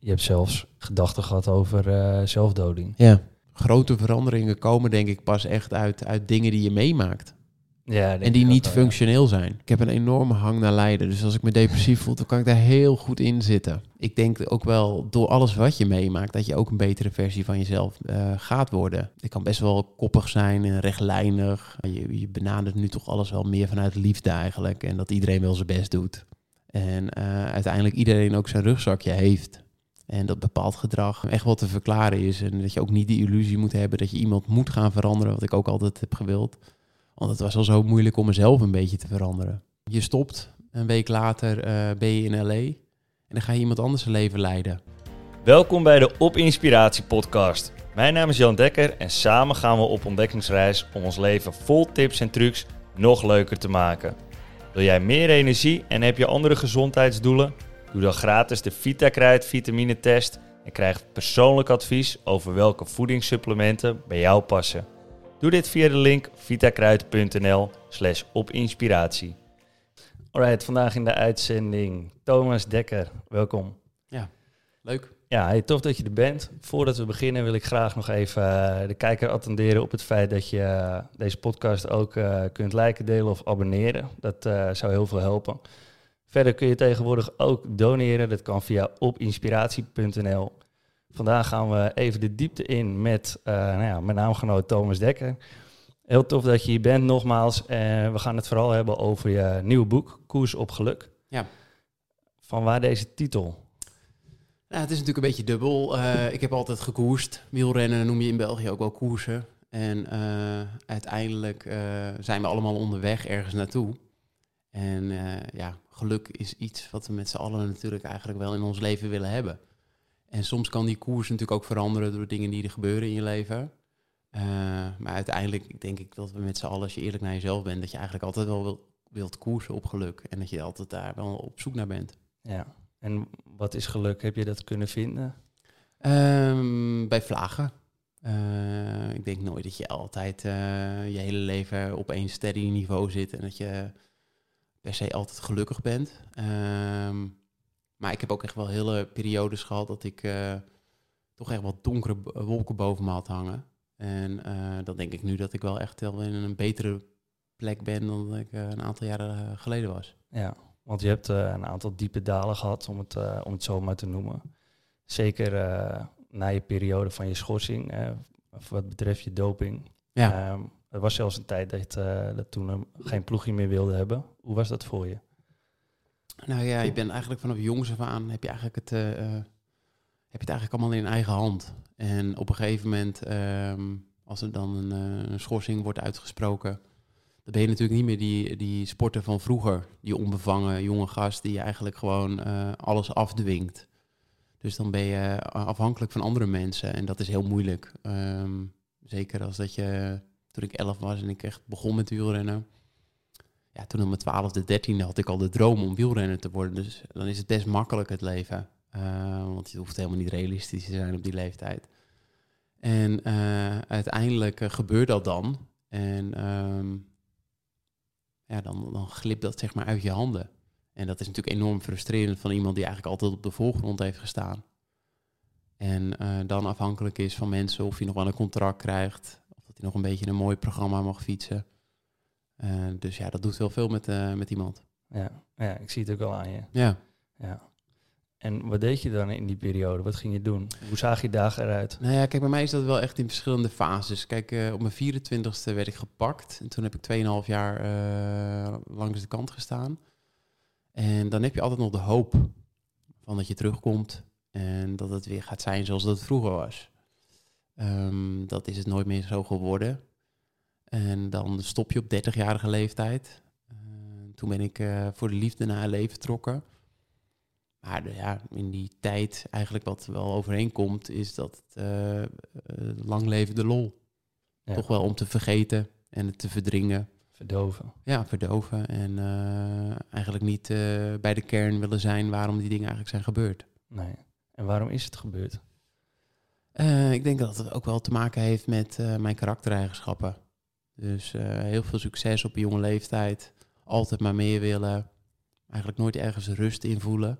je hebt zelfs gedachten gehad over eh, zelfdoding. Ja. Grote veranderingen komen denk ik pas echt uit, uit dingen die je meemaakt. Ja, En die niet wel, ja. functioneel zijn. Ik heb een enorme hang naar lijden. Dus als ik me depressief voel, dan kan ik daar heel goed in zitten. Ik denk ook wel door alles wat je meemaakt, dat je ook een betere versie van jezelf eh, gaat worden. Ik kan best wel koppig zijn en rechtlijnig. Je, je benadert nu toch alles wel meer vanuit liefde eigenlijk. En dat iedereen wel zijn best doet. En eh, uiteindelijk iedereen ook zijn rugzakje heeft. En dat bepaald gedrag echt wel te verklaren is. En dat je ook niet die illusie moet hebben dat je iemand moet gaan veranderen. Wat ik ook altijd heb gewild. Want het was al zo moeilijk om mezelf een beetje te veranderen. Je stopt, een week later eh, ben je in LA. En dan ga je iemand anders zijn leven leiden. Welkom bij de Op Inspiratie podcast. Mijn naam is Jan Dekker en samen gaan we op ontdekkingsreis om ons leven vol tips en trucs nog leuker te maken. Wil jij meer energie en heb je andere gezondheidsdoelen? Doe dan gratis de VitaKruid vitamine test en krijg persoonlijk advies over welke voedingssupplementen bij jou passen. Doe dit via de link vitakruid.nl slash opinspiratie. Alright, vandaag in de uitzending Thomas Dekker. Welkom. Leuk. Ja, hey, tof dat je er bent. Voordat we beginnen wil ik graag nog even eh, de kijker attenderen op het feit dat je eh, deze podcast ook eh, kunt liken, delen of abonneren. Dat zou heel veel helpen. Verder kun je tegenwoordig ook doneren. Dat kan via opinspiratie.nl. Vandaag gaan we even de diepte in met eh, nou ja, mijn naamgenoot Thomas Dekker. Heel tof dat je hier bent nogmaals. En we gaan het vooral hebben over je nieuwe boek, Koers op Geluk. Ja. Van waar deze titel? Nou, het is natuurlijk een beetje dubbel. Eh, ik heb altijd gekoerst. Wielrennen noem je in België ook wel koersen. En eh, uiteindelijk eh, zijn we allemaal onderweg ergens naartoe. En eh, ja, geluk is iets wat we met z'n allen natuurlijk eigenlijk wel in ons leven willen hebben. En soms kan die koers natuurlijk ook veranderen door dingen die er gebeuren in je leven. Eh, maar uiteindelijk denk ik dat we met z'n allen, als je eerlijk naar jezelf bent, dat je eigenlijk altijd wel wil, wilt koersen op geluk. En dat je altijd daar wel op zoek naar bent. Ja. En wat is geluk? Heb je dat kunnen vinden? Ehm, bij vlagen. Eh, ik denk nooit dat je altijd eh, je hele leven op één steady niveau zit en dat je per se altijd gelukkig bent. Ehm, maar ik heb ook echt wel hele periodes gehad dat ik eh, toch echt wat donkere wolken boven me had hangen. En eh, dan denk ik nu dat ik wel echt wel in een betere plek ben dan dat ik eh, een aantal jaren geleden was. Ja, want je hebt een aantal diepe dalen gehad, om het, om het zo maar te noemen. Zeker na je periode van je schorsing, wat betreft je doping. Ja. Ehm, er was zelfs een tijd dat, eh, dat toen geen ploegje meer wilde hebben. Hoe was dat voor je? Nou ja, je bent eigenlijk vanaf jongs af aan heb je eigenlijk het, eh, eh, heb je het eigenlijk allemaal in eigen hand. En op een gegeven moment, ehm, als er dan een, een schorsing wordt uitgesproken, dan ben je natuurlijk niet meer die, die sporter van vroeger, die onbevangen jonge gast die eigenlijk gewoon alles afdwingt. Dus dan ben je afhankelijk van andere mensen en dat is heel moeilijk. Ehm, zeker als dat je, toen ik elf was en ik echt begon met wielrennen, ja, toen op mijn twaalfde, dertiende had ik al de droom om wielrenner te worden. Dus dan is het best makkelijk het leven. Eh, want je hoeft helemaal niet realistisch te zijn op die leeftijd. En eh, uiteindelijk eh, gebeurt dat dan. En ehm, ja, dan, dan glipt dat zeg maar uit je handen. En dat is natuurlijk enorm frustrerend van iemand die eigenlijk altijd op de voorgrond heeft gestaan. En dan afhankelijk is van mensen of hij nog wel een contract krijgt. Nog een beetje een mooi programma mag fietsen. Eh, dus ja, dat doet wel veel met, eh, met iemand. Ja, ja, ik zie het ook wel aan je. Ja. Ja. En wat deed je dan in die periode? Wat ging je doen? Hoe zag je dagen eruit? Nou ja, kijk, bij mij is dat wel echt in verschillende fases. Kijk, eh, op mijn 24ste werd ik gepakt. En toen heb ik 2,5 jaar langs de kant gestaan. En dan heb je altijd nog de hoop van dat je terugkomt. En dat het weer gaat zijn zoals dat het vroeger was. Ehm, dat is het nooit meer zo geworden. En dan stop je op 30-jarige leeftijd. Eh, toen ben ik eh, voor de liefde naar LA vertrokken. Maar de- ja, in die tijd, eigenlijk wat wel overeenkomt, is dat eh, eh, lang leven de lol. Ja. Toch wel om te vergeten en het te verdringen. Verdoven. Ja, verdoven. En eh, eigenlijk niet eh, bij de kern willen zijn waarom die dingen eigenlijk zijn gebeurd. Nee. En waarom is het gebeurd? Eh, ik denk dat het ook wel te maken heeft met eh, mijn karaktereigenschappen. Dus eh, heel veel succes op een jonge leeftijd. Altijd maar meer willen. Eigenlijk nooit ergens rust in voelen.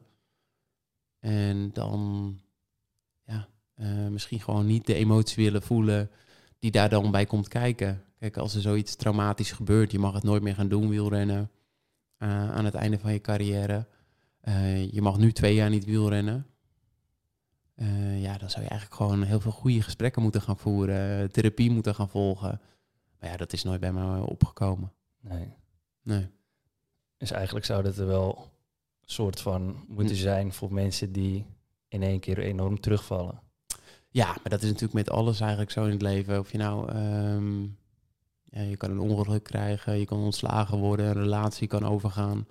En dan eh, misschien gewoon niet de emotie willen voelen die daar dan bij komt kijken. Kijk, als er zoiets traumatisch gebeurt, je mag het nooit meer gaan doen, wielrennen, aan het einde van je carrière. Je mag nu twee jaar niet wielrennen. Dan zou je eigenlijk gewoon heel veel goede gesprekken moeten gaan voeren, therapie moeten gaan volgen. Maar ja, dat is nooit bij me opgekomen. Nee. Nee. Dus eigenlijk zou dat er wel een soort van moeten zijn voor mensen die in één keer enorm terugvallen. Ja, maar dat is natuurlijk met alles eigenlijk zo in het leven. Of je nou, um, ja, je kan een ongeluk krijgen, je kan ontslagen worden, een relatie kan overgaan,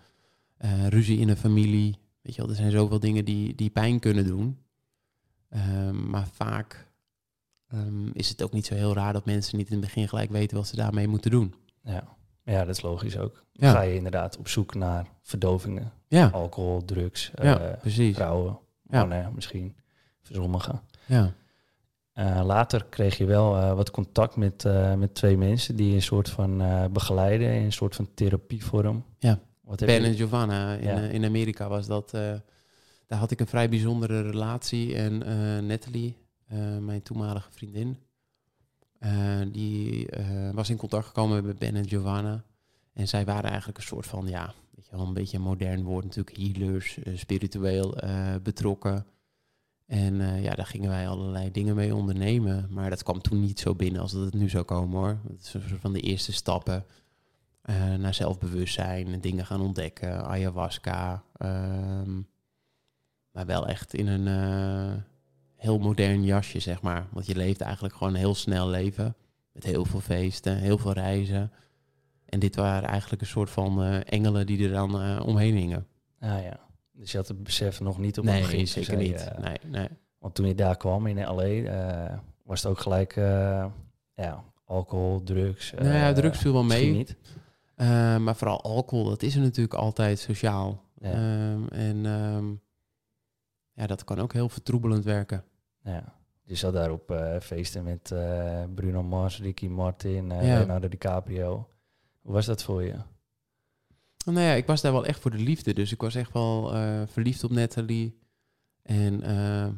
uh, ruzie in een familie. Weet je wel, er zijn zoveel dingen die, die pijn kunnen doen. Um, maar vaak um, is het ook niet zo heel raar dat mensen niet in het begin gelijk weten wat ze daarmee moeten doen. Ja, ja dat is logisch ook. Dan Ja. ga je inderdaad op zoek naar verdovingen. Ja, Alcohol, drugs, ja eh, precies. vrouwen, Ja. misschien, voor sommigen. Ja. Eh, later kreeg je wel eh, wat contact met, met twee mensen die een soort van begeleiden in een soort van therapievorm. Ja. Wat Ben en Giovanna in, in Amerika was dat. Daar had ik een vrij bijzondere relatie. En eh Natalie, eh, mijn toenmalige vriendin, eh, die was in contact gekomen met Ben en Giovanna. En zij waren eigenlijk een soort van, ja, weet je wel, een beetje een modern woord natuurlijk, healers, spiritueel betrokken. En ja, daar gingen wij allerlei dingen mee ondernemen. Maar dat kwam toen niet zo binnen als dat het nu zou komen hoor. Het is een soort van de eerste stappen naar zelfbewustzijn en dingen gaan ontdekken. Ayahuasca. ehm, maar wel echt in een eh, heel modern jasje, zeg maar. Want je leeft eigenlijk gewoon een heel snel leven. Met heel veel feesten, heel veel reizen. En dit waren eigenlijk een soort van eh, engelen die er dan eh, omheen hingen. Ah ja, dus je had het besef nog niet op nee, zeker zei niet. nee, nee. Want toen je daar kwam in LA, was het ook gelijk ja, alcohol, drugs. nou ja, drugs viel wel mee. niet. Maar vooral alcohol, dat is er natuurlijk altijd sociaal. Ja. Ehm, en ehm, ja, dat kan ook heel vertroebelend werken. Ja. Je zat daar op eh, feesten met eh, Bruno Mars, Ricky Martin, eh, Ja. Leonardo DiCaprio. Hoe was dat voor je? Nou ja, ik was daar wel echt voor de liefde. Dus ik was echt wel verliefd op Natalie. En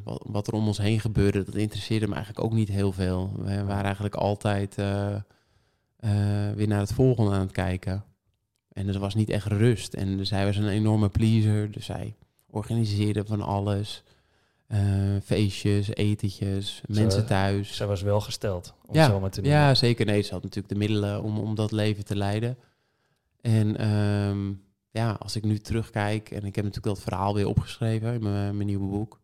wat, wat er om ons heen gebeurde, dat interesseerde me eigenlijk ook niet heel veel. We waren eigenlijk altijd weer naar het volgende aan het kijken. En er was niet echt rust. En dus hij was een enorme pleaser. Dus hij organiseerde van alles. Eh, feestjes, etentjes, mensen thuis. Zij was wel gesteld, om Ja, het zo maar te noemen. Ja, zeker. Nee, ze had natuurlijk de middelen om, om dat leven te leiden. En ehm, ja, als ik nu terugkijk, en ik heb natuurlijk dat verhaal weer opgeschreven in mijn, mijn nieuwe boek.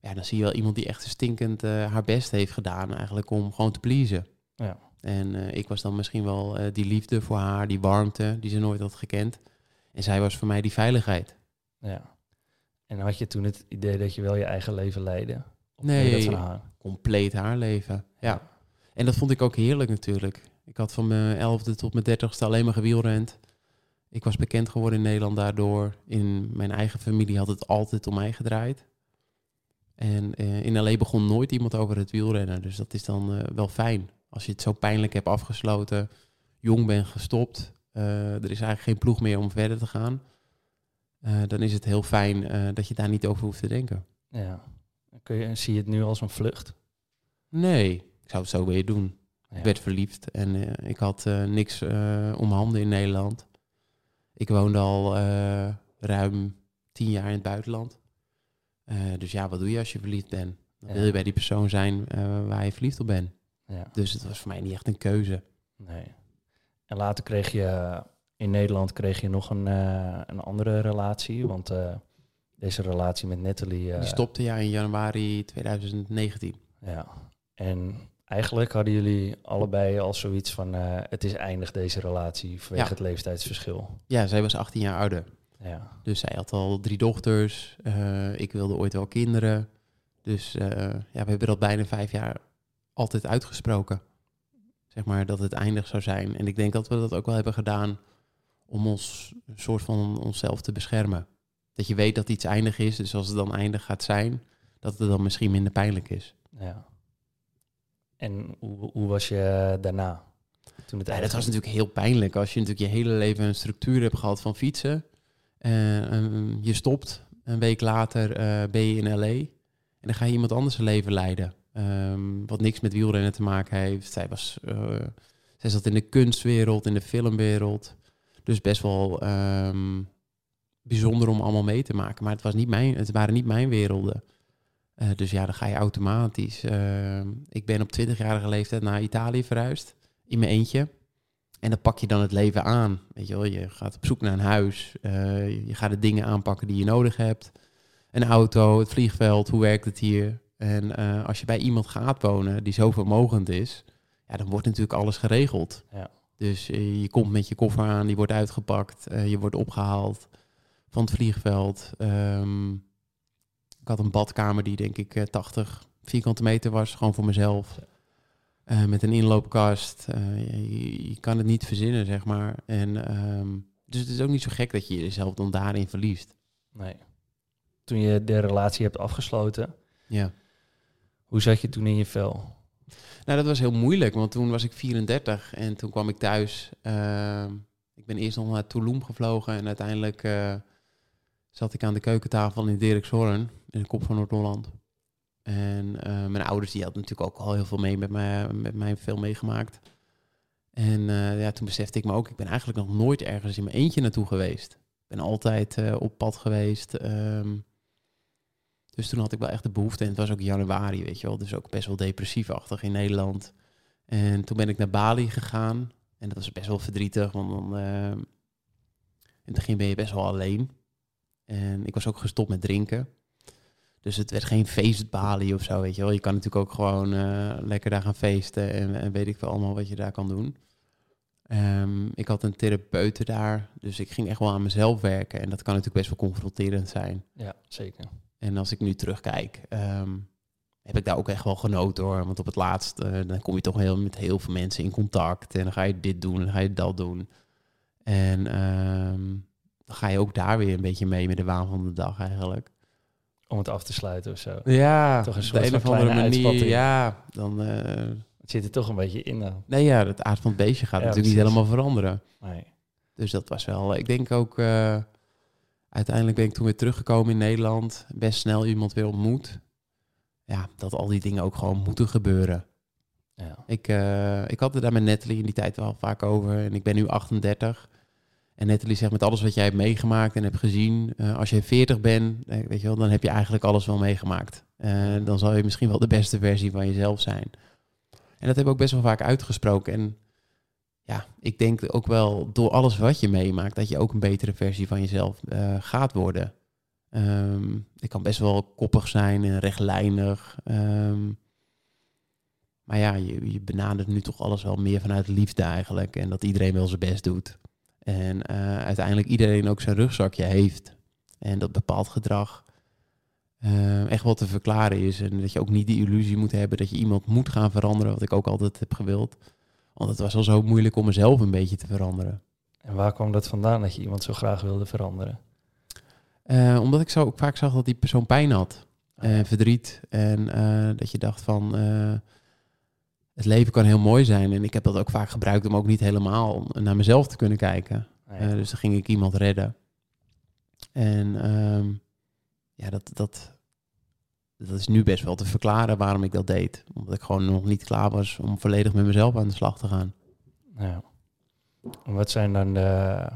Ja, dan zie je wel iemand die echt stinkend eh, haar best heeft gedaan eigenlijk om gewoon te pleasen. Ja. En eh, ik was dan misschien wel die liefde voor haar, die warmte die ze nooit had gekend. En zij was voor mij die veiligheid. Ja. En had je toen het idee dat je wel je eigen leven leidde? Of Nee. dat van haar? Compleet haar leven. Ja. En dat vond ik ook heerlijk natuurlijk. Ik had van mijn elfde tot mijn dertigste alleen maar gewielrend. Ik was bekend geworden in Nederland daardoor. In mijn eigen familie had het altijd om mij gedraaid. En eh, in L.A. begon nooit iemand over het wielrennen. Dus dat is dan eh, wel fijn. Als je het zo pijnlijk hebt afgesloten, jong bent gestopt, eh, er is eigenlijk geen ploeg meer om verder te gaan. Eh, dan is het heel fijn eh, dat je daar niet over hoeft te denken. Ja. Kun je, zie je het nu als een vlucht? Nee, ik zou het zo weer doen. Ja. Ik werd verliefd en eh, ik had niks om handen in Nederland. Ik woonde al ruim tien jaar in het buitenland. Dus ja, wat doe je als je verliefd bent? Dan Ja. wil je bij die persoon zijn waar je verliefd op bent. Ja. Dus het was voor mij niet echt een keuze. Nee. En later kreeg je in Nederland kreeg je nog een, eh, een andere relatie. Want eh, deze relatie met Natalie. eh, Die stopte ja in januari 2019. Ja. En eigenlijk hadden jullie allebei al zoiets van: het is eindig deze relatie vanwege Ja. het leeftijdsverschil. Ja, zij was 18 jaar ouder. Ja. Dus zij had al drie dochters. Ik wilde ooit wel kinderen. Dus ja, we hebben dat bijna vijf jaar altijd uitgesproken. Zeg maar dat het eindig zou zijn. En ik denk dat we dat ook wel hebben gedaan om ons een soort van onszelf te beschermen. Dat je weet dat iets eindig is, dus als het dan eindig gaat zijn, dat het dan misschien minder pijnlijk is. ja. En hoe, hoe was je daarna? Toen het Ja, dat was natuurlijk heel pijnlijk als je natuurlijk je hele leven een structuur hebt gehad van fietsen. Eh, en je stopt, een week later eh, ben je in LA. dan ga je iemand anders zijn leven leiden. Ehm, wat niks met wielrennen te maken heeft. Zij, was, uh, zij zat in de kunstwereld, in de filmwereld. Dus best wel ehm, bijzonder om allemaal mee te maken. Maar het, was niet mijn, het waren niet mijn werelden. Uh, dus ja, dan ga je automatisch. Uh, ik ben op 20-jarige leeftijd naar Italië verhuisd. In mijn eentje. En dan pak je dan het leven aan. Weet je wel, je gaat op zoek naar een huis. Uh, je gaat de dingen aanpakken die je nodig hebt. Een auto, het vliegveld, hoe werkt het hier? En als je bij iemand gaat wonen die zo vermogend is, ja, dan wordt natuurlijk alles geregeld. Ja. Dus je komt met je koffer aan, die wordt uitgepakt, je wordt opgehaald van het vliegveld. Um, ik had een badkamer die denk ik 80 eh, vierkante meter was, gewoon voor mezelf. Uh, met een inloopkast. Uh, je, je, kan het niet verzinnen, zeg maar. En, um, dus het is ook niet zo gek dat je jezelf dan daarin verliest. Nee. Toen je de relatie hebt afgesloten, ja. hoe zat je toen in je vel? Nou, dat was heel moeilijk, want toen was ik 34 en toen kwam ik thuis. Uh, ik ben eerst nog naar Tulum gevlogen en uiteindelijk zat ik aan de keukentafel in Dirkshorn, in de kop van Noord-Holland. En uh, mijn ouders die hadden natuurlijk ook al heel veel mee met mij, met mij veel meegemaakt. En uh, ja, toen besefte ik me ook, ik ben eigenlijk nog nooit ergens in mijn eentje naartoe geweest. Ik ben altijd op pad geweest. Um, dus toen had ik wel echt de behoefte. En het was ook januari, weet je wel. Dus ook best wel depressiefachtig in Nederland. En toen ben ik naar Bali gegaan. En dat was best wel verdrietig, want dan... in het begin ben je best wel alleen. En ik was ook gestopt met drinken. Dus het werd geen feestbalie of zo, weet je wel. Je kan natuurlijk ook gewoon uh, lekker daar gaan feesten en, weet ik veel allemaal wat je daar kan doen. Um, ik had een therapeute daar, dus ik ging echt wel aan mezelf werken. En dat kan natuurlijk best wel confronterend zijn. Ja, zeker. En als ik nu terugkijk, um, heb ik daar ook echt wel genoten hoor. Want op het laatst, uh, dan kom je toch heel, met heel veel mensen in contact. En dan ga je dit doen, en dan ga je dat doen. En um, dan ga je ook daar weer een beetje mee met de waan van de dag eigenlijk. Om het af te sluiten of zo. Ja, toch een soort de een of andere manier. Ja, dan... Uh, het zit er toch een beetje in dan. Nee, ja, het aard van het beestje gaat natuurlijk niet helemaal veranderen. Nee. Dus dat was wel... Ik denk ook... Uh, uiteindelijk ben ik toen weer teruggekomen in Nederland. Best snel iemand weer ontmoet. Ja, dat al die dingen ook gewoon moeten gebeuren. Ja. Ik, uh, ik had het daar met Natalie in die tijd wel vaak over. En ik ben nu 38. En Natalie zegt met alles wat jij hebt meegemaakt en hebt gezien, uh, als je 40 bent, eh, weet je wel, dan heb je eigenlijk alles wel meegemaakt. Uh, dan zal je misschien wel de beste versie van jezelf zijn. En dat hebben we ook best wel vaak uitgesproken. En ja, ik denk ook wel door alles wat je meemaakt, dat je ook een betere versie van jezelf gaat worden. Um, ik kan best wel koppig zijn en rechtlijnig. Um, maar ja, je, je benadert nu toch alles wel meer vanuit liefde eigenlijk. En dat iedereen wel zijn best doet. En uh, uiteindelijk iedereen ook zijn rugzakje heeft. En dat bepaald gedrag uh, echt wel te verklaren is. En dat je ook niet die illusie moet hebben dat je iemand moet gaan veranderen, wat ik ook altijd heb gewild. Want het was al zo moeilijk om mezelf een beetje te veranderen. En waar kwam dat vandaan dat je iemand zo graag wilde veranderen? Uh, omdat ik zo ook vaak zag dat die persoon pijn had. En verdriet. En dat je dacht van het leven kan heel mooi zijn. En ik heb dat ook vaak gebruikt om ook niet helemaal naar mezelf te kunnen kijken. Ah, dus dan ging ik iemand redden. En um, ja, dat, dat, dat is nu best wel te verklaren waarom ik dat deed. Omdat ik gewoon nog niet klaar was om volledig met mezelf aan de slag te gaan. Ja. En wat zijn dan de,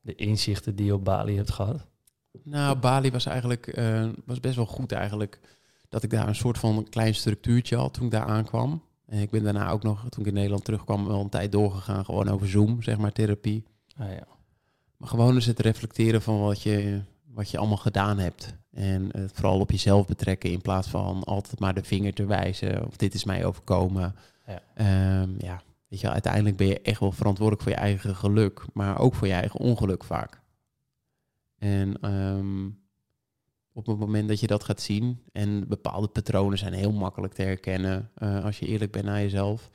de inzichten die je op Bali hebt gehad? Nou, Bali was eigenlijk uh, was best wel goed eigenlijk. Dat ik daar een soort van klein structuurtje had toen ik daar aankwam. En ik ben daarna ook nog, toen ik in Nederland terugkwam, wel een tijd doorgegaan. Gewoon over Zoom, zeg maar, therapie. Ah, ja. Maar gewoon eens het reflecteren van wat je, wat je allemaal gedaan hebt. En het vooral op jezelf betrekken in plaats van altijd maar de vinger te wijzen. Of dit is mij overkomen. Ja. Um, ja, weet je, uiteindelijk ben je echt wel verantwoordelijk voor je eigen geluk. Maar ook voor je eigen ongeluk vaak. En um, op het moment dat je dat gaat zien. En bepaalde patronen zijn heel makkelijk te herkennen uh, als je eerlijk bent naar jezelf.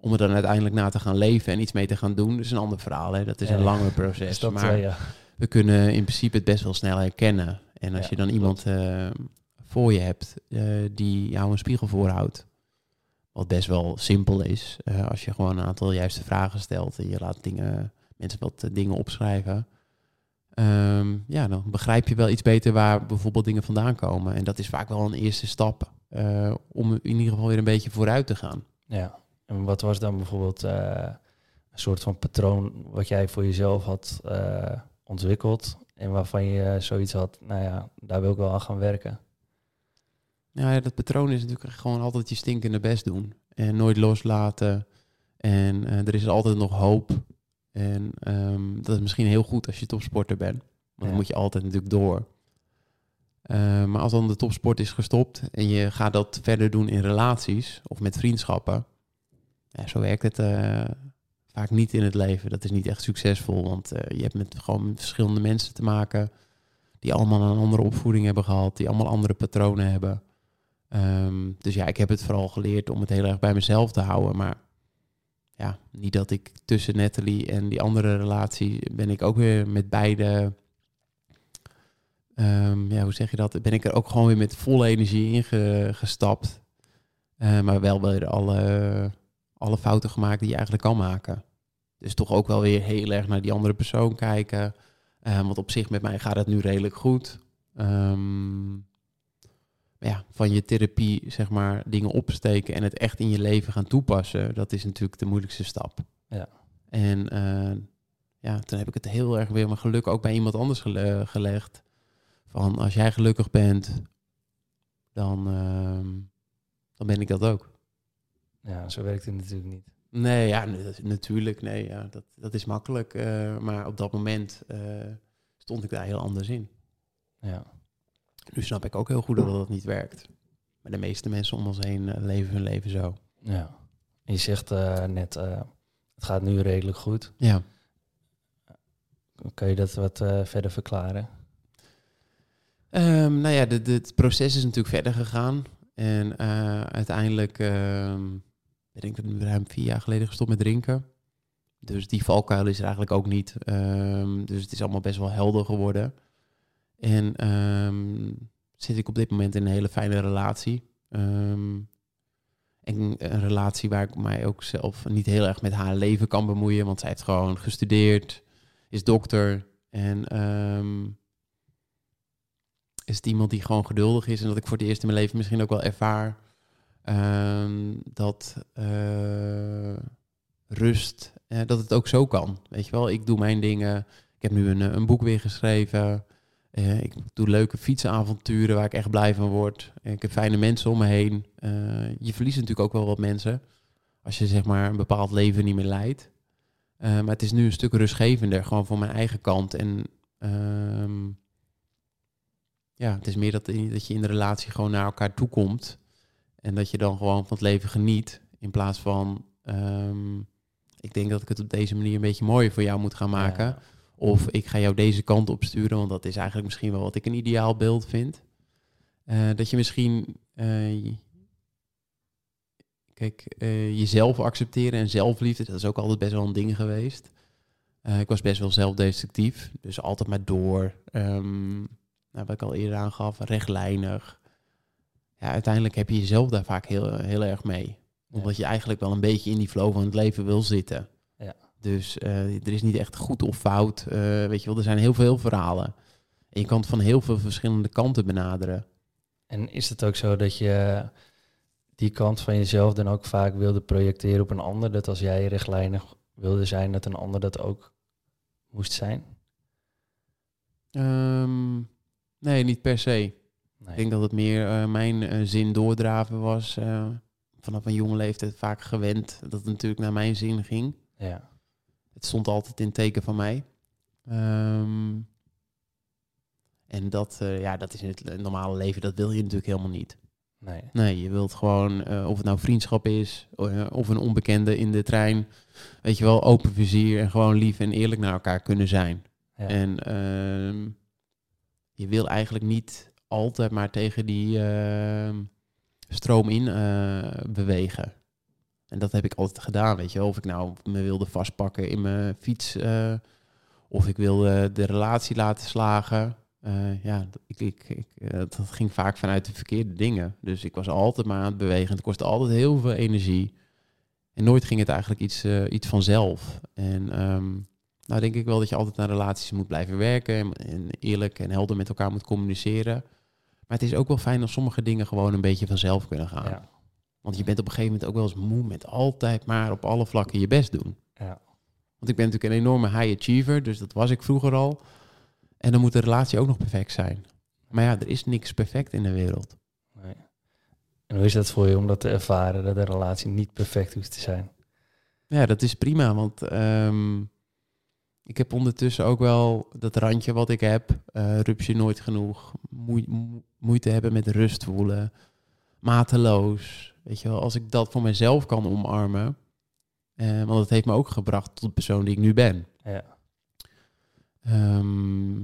Om er dan uiteindelijk na te gaan leven en iets mee te gaan doen, dat is een ander verhaal. Hè? Dat is een langer proces. Dat, maar ja. we kunnen in principe het best wel snel herkennen. En als je dan iemand uh, voor je hebt uh, die jou een spiegel voorhoudt, wat best wel simpel is, als je gewoon een aantal juiste vragen stelt en je laat dingen, mensen wat dingen opschrijven ehm, ja, dan begrijp je wel iets beter waar bijvoorbeeld dingen vandaan komen. En dat is vaak wel een eerste stap eh, om in ieder geval weer een beetje vooruit te gaan. Ja, en wat was dan bijvoorbeeld eh, een soort van patroon wat jij voor jezelf had eh, ontwikkeld en waarvan je zoiets had, nou ja, daar wil ik wel aan gaan werken? Ja, dat patroon is natuurlijk gewoon altijd je stinkende best doen en nooit loslaten. En er is altijd nog hoop. En ehm, dat is misschien heel goed als je topsporter bent. Want Ja. dan moet je altijd natuurlijk door. Eh, maar als dan de topsport is gestopt en je gaat dat verder doen in relaties of met vriendschappen. Ja, zo werkt het eh, vaak niet in het leven. Dat is niet echt succesvol, want eh, je hebt met gewoon verschillende mensen te maken die allemaal een andere opvoeding hebben gehad, die allemaal andere patronen hebben. Ehm, dus ja, ik heb het vooral geleerd om het heel erg bij mezelf te houden. Maar ja, niet dat ik tussen Natalie en die andere relatie ben ik ook weer met beide. ehm, ja, hoe zeg je dat? Ben ik er ook gewoon weer met volle energie in ge- gestapt. Eh, maar wel weer alle, alle fouten gemaakt die je eigenlijk kan maken. Dus toch ook wel weer heel erg naar die andere persoon kijken. Eh, want op zich met mij gaat het nu redelijk goed. Ehm, ja, van je therapie, zeg maar, dingen opsteken en het echt in je leven gaan toepassen, dat is natuurlijk de moeilijkste stap. Ja. En eh, ja, toen heb ik het heel erg weer mijn geluk ook bij iemand anders gele- gelegd. Van als jij gelukkig bent, dan, ehm, dan ben ik dat ook. Ja, zo werkt het natuurlijk niet. Nee, ja, natuurlijk. Nee, ja, dat, dat is makkelijk. eh, maar op dat moment eh, stond ik daar heel anders in. Ja, Nu snap ik ook heel goed dat dat niet werkt. Maar de meeste mensen om ons heen eh, leven hun leven zo. ja. En je zegt net, het gaat nu redelijk goed. Ja. Kan je dat wat verder verklaren? Ehm, nou ja, het proces is natuurlijk verder gegaan. En uiteindelijk ehm, ik er nu ruim vier jaar geleden gestopt met drinken. Dus die valkuil is er eigenlijk ook niet. Ehm, dus het is allemaal best wel helder geworden. En ehm, zit ik op dit moment in een hele fijne relatie. Ehm, en een relatie waar ik mij ook zelf niet heel erg met haar leven kan bemoeien. Want zij heeft gewoon gestudeerd, is dokter. En is iemand die gewoon geduldig is. En dat ik voor het eerst in mijn leven misschien ook wel ervaar ehm, dat eh, rust, dat het ook zo kan. Weet je wel, ik doe mijn dingen. Ik heb nu een, eh, een boek weer geschreven. Eh, ik doe leuke fietsenavonturen waar ik echt blij van word. Ik heb fijne mensen om me heen. Je verliest natuurlijk ook wel wat mensen als je zeg maar een bepaald leven niet meer leidt. Maar het is nu een stuk rustgevender, gewoon voor mijn eigen kant. En ehm, ja, het is meer dat, dat je in de relatie gewoon naar elkaar toe komt. En dat je dan gewoon van het leven geniet. In plaats van, ehm, ik denk dat ik het op deze manier een beetje mooier voor jou moet gaan maken. Ja. Of ik ga jou deze kant op sturen, want dat is eigenlijk misschien wel wat ik een ideaal beeld vind. Eh, dat je misschien, eh, kijk, eh, jezelf accepteren en zelfliefde, dat is ook altijd best wel een ding geweest. Ik was best wel zelfdestructief, dus altijd maar door. Ehm, nou, wat ik al eerder aangaf, rechtlijnig. Ja, uiteindelijk heb je jezelf daar vaak heel, heel erg mee. Omdat je eigenlijk wel een beetje in die flow van het leven wil zitten. Ja. Dus eh, er is niet echt goed of fout. eh, weet je wel, er zijn heel veel verhalen. En je kan het van heel veel verschillende kanten benaderen. En is het ook zo dat je die kant van jezelf dan ook vaak wilde projecteren op een ander? Dat als jij rechtlijnig wilde zijn, dat een ander dat ook moest zijn? Ehm, nee, niet per se. Nee. Ik denk dat het meer eh, mijn eh, zin doordraven was. eh, vanaf een jonge leeftijd vaak gewend dat het natuurlijk naar mijn zin ging. Ja, Het stond altijd in teken van mij. Ehm, en dat, ja, dat is in het normale leven, dat wil je natuurlijk helemaal niet. nee. Nee, je wilt gewoon, of het nou vriendschap is, of een onbekende in de trein, weet je wel, open vizier en gewoon lief en eerlijk naar elkaar kunnen zijn. Ja. En ehm, je wil eigenlijk niet altijd maar tegen die ehm, stroom in eh, bewegen. En dat heb ik altijd gedaan, weet je. Of ik nou me wilde vastpakken in mijn fiets, eh, of ik wilde de relatie laten slagen. Eh, ja, ik, ik, ik, dat ging vaak vanuit de verkeerde dingen. Dus ik was altijd maar aan het bewegen. Het kostte altijd heel veel energie. En nooit ging het eigenlijk iets, iets vanzelf. En ehm, nou denk ik wel dat je altijd naar relaties moet blijven werken en, en eerlijk en helder met elkaar moet communiceren. Maar het is ook wel fijn als sommige dingen gewoon een beetje vanzelf kunnen gaan. Ja. Want je bent op een gegeven moment ook wel eens moe met altijd maar op alle vlakken je best doen. Ja. Want ik ben natuurlijk een enorme high achiever, dus dat was ik vroeger al. En dan moet de relatie ook nog perfect zijn. Maar ja, er is niks perfect in de wereld. Nee. En hoe is dat voor je om dat te ervaren, dat de relatie niet perfect hoeft te zijn? Ja, dat is prima, want ehm, ik heb ondertussen ook wel dat randje wat ik heb. eh rupsje nooit genoeg, moe- moe- moeite hebben met rust voelen, mateloos. Weet je wel, als ik dat voor mezelf kan omarmen, eh, want dat heeft me ook gebracht tot de persoon die ik nu ben. Ja. Ehm,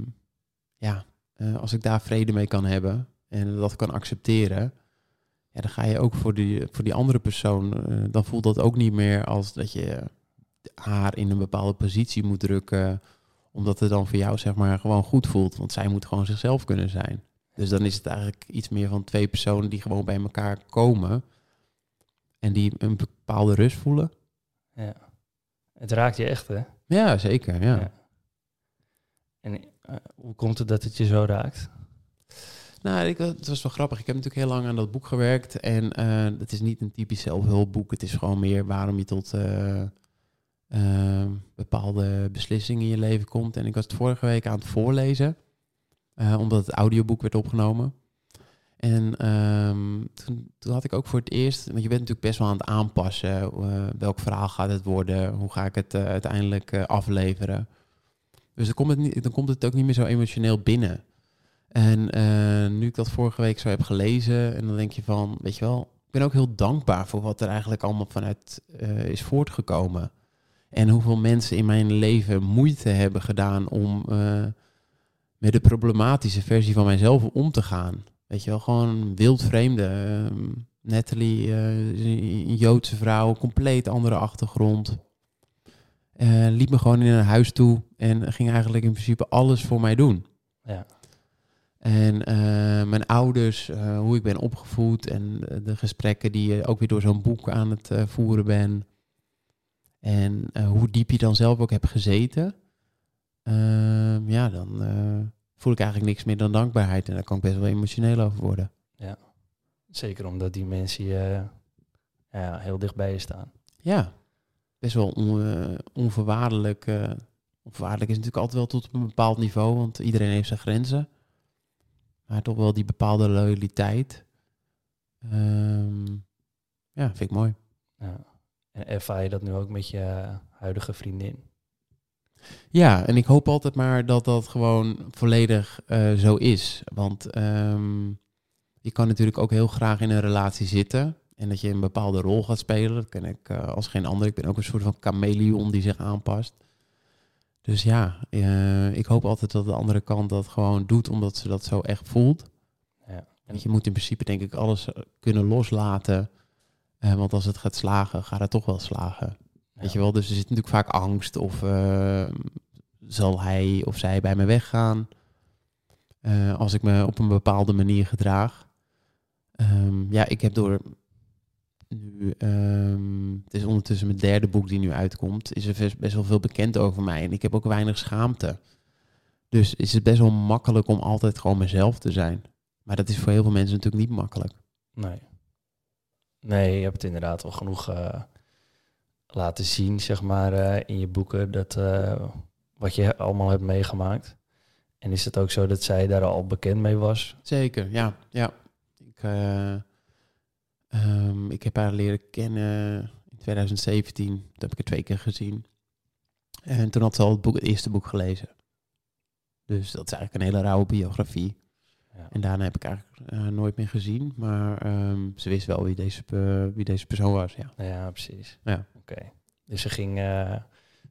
ja, eh, als ik daar vrede mee kan hebben en dat kan accepteren, ja, dan ga je ook voor die, voor die andere persoon, dan voelt dat ook niet meer als dat je haar in een bepaalde positie moet drukken, omdat het dan voor jou zeg maar gewoon goed voelt, want zij moet gewoon zichzelf kunnen zijn. Dus dan is het eigenlijk iets meer van twee personen die gewoon bij elkaar komen en die een bepaalde rust voelen. ja. Het raakt je echt, hè? Ja, zeker. Ja. Ja. En eh, hoe komt het dat het je zo raakt? Nou, ik, het was wel grappig. Ik heb natuurlijk heel lang aan dat boek gewerkt. En eh, het is niet een typisch zelfhulpboek. Het is gewoon meer waarom je tot eh, eh, bepaalde beslissingen in je leven komt. En ik was het vorige week aan het voorlezen. eh, omdat het audioboek werd opgenomen. En ehm, toen, toen had ik ook voor het eerst... Want je bent natuurlijk best wel aan het aanpassen. eh, welk verhaal gaat het worden? Hoe ga ik het eh, uiteindelijk afleveren? Dus dan komt, het niet, dan komt het ook niet meer zo emotioneel binnen. En nu ik dat vorige week zo heb gelezen, en dan denk je van, weet je wel, ik ben ook heel dankbaar voor wat er eigenlijk allemaal vanuit is voortgekomen. En hoeveel mensen in mijn leven moeite hebben gedaan om eh, met de problematische versie van mijzelf om te gaan. Weet je wel, gewoon wildvreemde. ehm Natalie, eh, een Joodse vrouw, compleet andere achtergrond. Eh, liep me gewoon in een huis toe en ging eigenlijk in principe alles voor mij doen. Ja. En mijn ouders, hoe ik ben opgevoed en de gesprekken die je ook weer door zo'n boek aan het voeren ben. En eh, hoe diep je dan zelf ook hebt gezeten. Ehm, ja, dan eh, voel ik eigenlijk niks meer dan dankbaarheid. En daar kan ik best wel emotioneel over worden. Zeker omdat die mensen je ja, heel dicht bij je staan. Ja, best wel on, eh, onvoorwaardelijk. eh, onvoorwaardelijk is natuurlijk altijd wel tot een bepaald niveau, want iedereen heeft zijn grenzen. Maar toch wel die bepaalde loyaliteit. Ehm, ja, vind ik mooi. Ja. En ervaar je dat nu ook met je huidige vriendin? Ja, en ik hoop altijd maar dat dat gewoon volledig eh, zo is. Want ehm, je kan natuurlijk ook heel graag in een relatie zitten. En dat je een bepaalde rol gaat spelen. Dat ken ik eh, als geen ander. Ik ben ook een soort van chameleon die zich aanpast. Dus ja, eh, ik hoop altijd dat de andere kant dat gewoon doet omdat ze dat zo echt voelt. Ja. En, je moet in principe denk ik alles kunnen loslaten. Eh, want als het gaat slagen, gaat het toch wel slagen. Weet je wel, dus er zit natuurlijk vaak angst of eh, zal hij of zij bij me weggaan eh, als ik me op een bepaalde manier gedraag. Ehm, ja, ik heb door nu, ehm, het is ondertussen mijn derde boek die nu uitkomt, is er best, best wel veel bekend over mij en ik heb ook weinig schaamte. Dus is het best wel makkelijk om altijd gewoon mezelf te zijn. Maar dat is voor heel veel mensen natuurlijk niet makkelijk. Nee. Nee, je hebt het inderdaad wel genoeg eh, laten zien, zeg maar, eh, in je boeken, dat, eh, wat je allemaal hebt meegemaakt. En is het ook zo dat zij daar al bekend mee was? Zeker, ja. ja. Ik, eh, ehm, ik heb haar leren kennen in 2017. Toen heb ik haar twee keer gezien. En toen had ze al het, boek, het eerste boek gelezen. Dus dat is eigenlijk een hele rauwe biografie. Ja. En daarna heb ik eigenlijk eh, nooit meer gezien. Maar ehm, ze wist wel wie deze, wie deze persoon was, ja. Ja, precies. Ja. Oké. Dus ze ging, eh,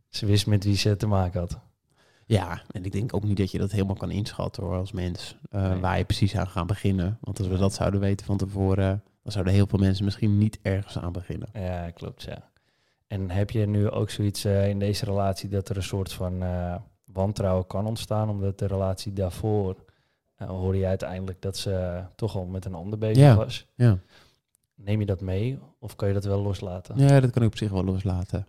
ze wist met wie ze te maken had. Ja, en ik denk ook niet dat je dat helemaal kan inschatten hoor, als mens. eh, Nee. Waar je precies aan gaat beginnen. Want als we dat zouden weten van tevoren, dan zouden heel veel mensen misschien niet ergens aan beginnen. Ja, klopt, ja. En heb je nu ook zoiets in deze relatie dat er een soort van wantrouwen kan ontstaan, omdat de relatie daarvoor eh, hoorde je uiteindelijk dat ze toch al met een ander bezig Ja. was. Ja. Neem je dat mee of kan je dat wel loslaten? ja, dat kan ik op zich wel loslaten.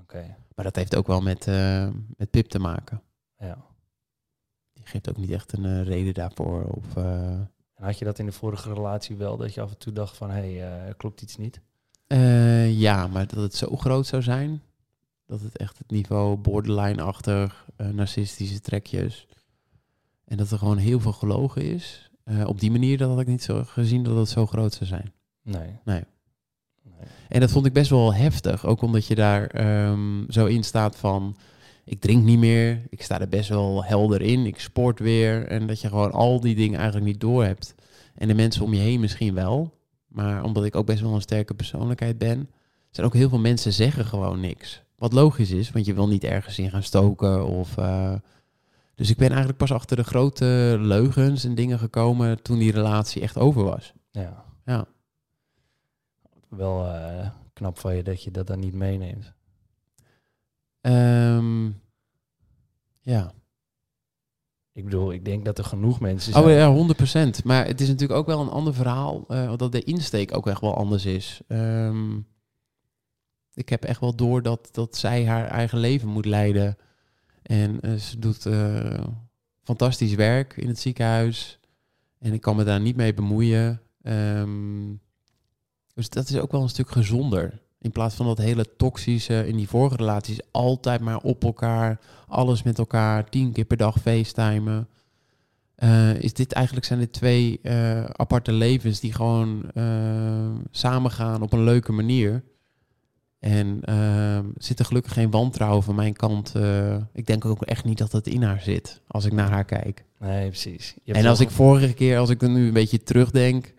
Oké. Maar dat heeft ook wel met, eh, met Pip te maken. Ja. Die geeft ook niet echt een eh, reden daarvoor. Of, En had je dat in de vorige relatie wel, dat je af en toe dacht van, hé, hey, klopt iets niet? ja, maar dat het zo groot zou zijn. Dat het echt het niveau borderline-achtig, narcistische trekjes. En dat er gewoon heel veel gelogen is. Eh, op die manier dat had ik niet zo gezien dat het zo groot zou zijn. Nee. Nee. Nee. En dat vond ik best wel heftig. Ook omdat je daar ehm, zo in staat van... Ik drink niet meer. Ik sta er best wel helder in. Ik sport weer. En dat je gewoon al die dingen eigenlijk niet door hebt. En de mensen om je heen misschien wel. Maar omdat ik ook best wel een sterke persoonlijkheid ben... zijn ook heel veel mensen zeggen gewoon niks. Wat logisch is, want je wil niet ergens in gaan stoken of... eh, dus ik ben eigenlijk pas achter de grote leugens en dingen gekomen toen die relatie echt over was. Ja. Ja. Wel eh, knap van je dat je dat dan niet meeneemt. Ehm, ja. Ik bedoel, ik denk dat er genoeg mensen zijn. Oh ja, 100%. Maar het is natuurlijk ook wel een ander verhaal, eh, dat de insteek ook echt wel anders is. Ehm, ik heb echt wel door dat, dat zij haar eigen leven moet leiden. En eh, ze doet eh, fantastisch werk in het ziekenhuis. En ik kan me daar niet mee bemoeien. Ehm, dus dat is ook wel een stuk gezonder. In plaats van dat hele toxische in die vorige relaties, altijd maar op elkaar, alles met elkaar, tien keer per dag facetimen. Eh, is dit eigenlijk zijn dit twee aparte levens die gewoon eh, samengaan op een leuke manier. En uh, zit er gelukkig geen wantrouwen van mijn kant. eh, ik denk ook echt niet dat het in haar zit als ik naar haar kijk. Nee, precies. En als ik vorige keer, als ik er nu een beetje terugdenk,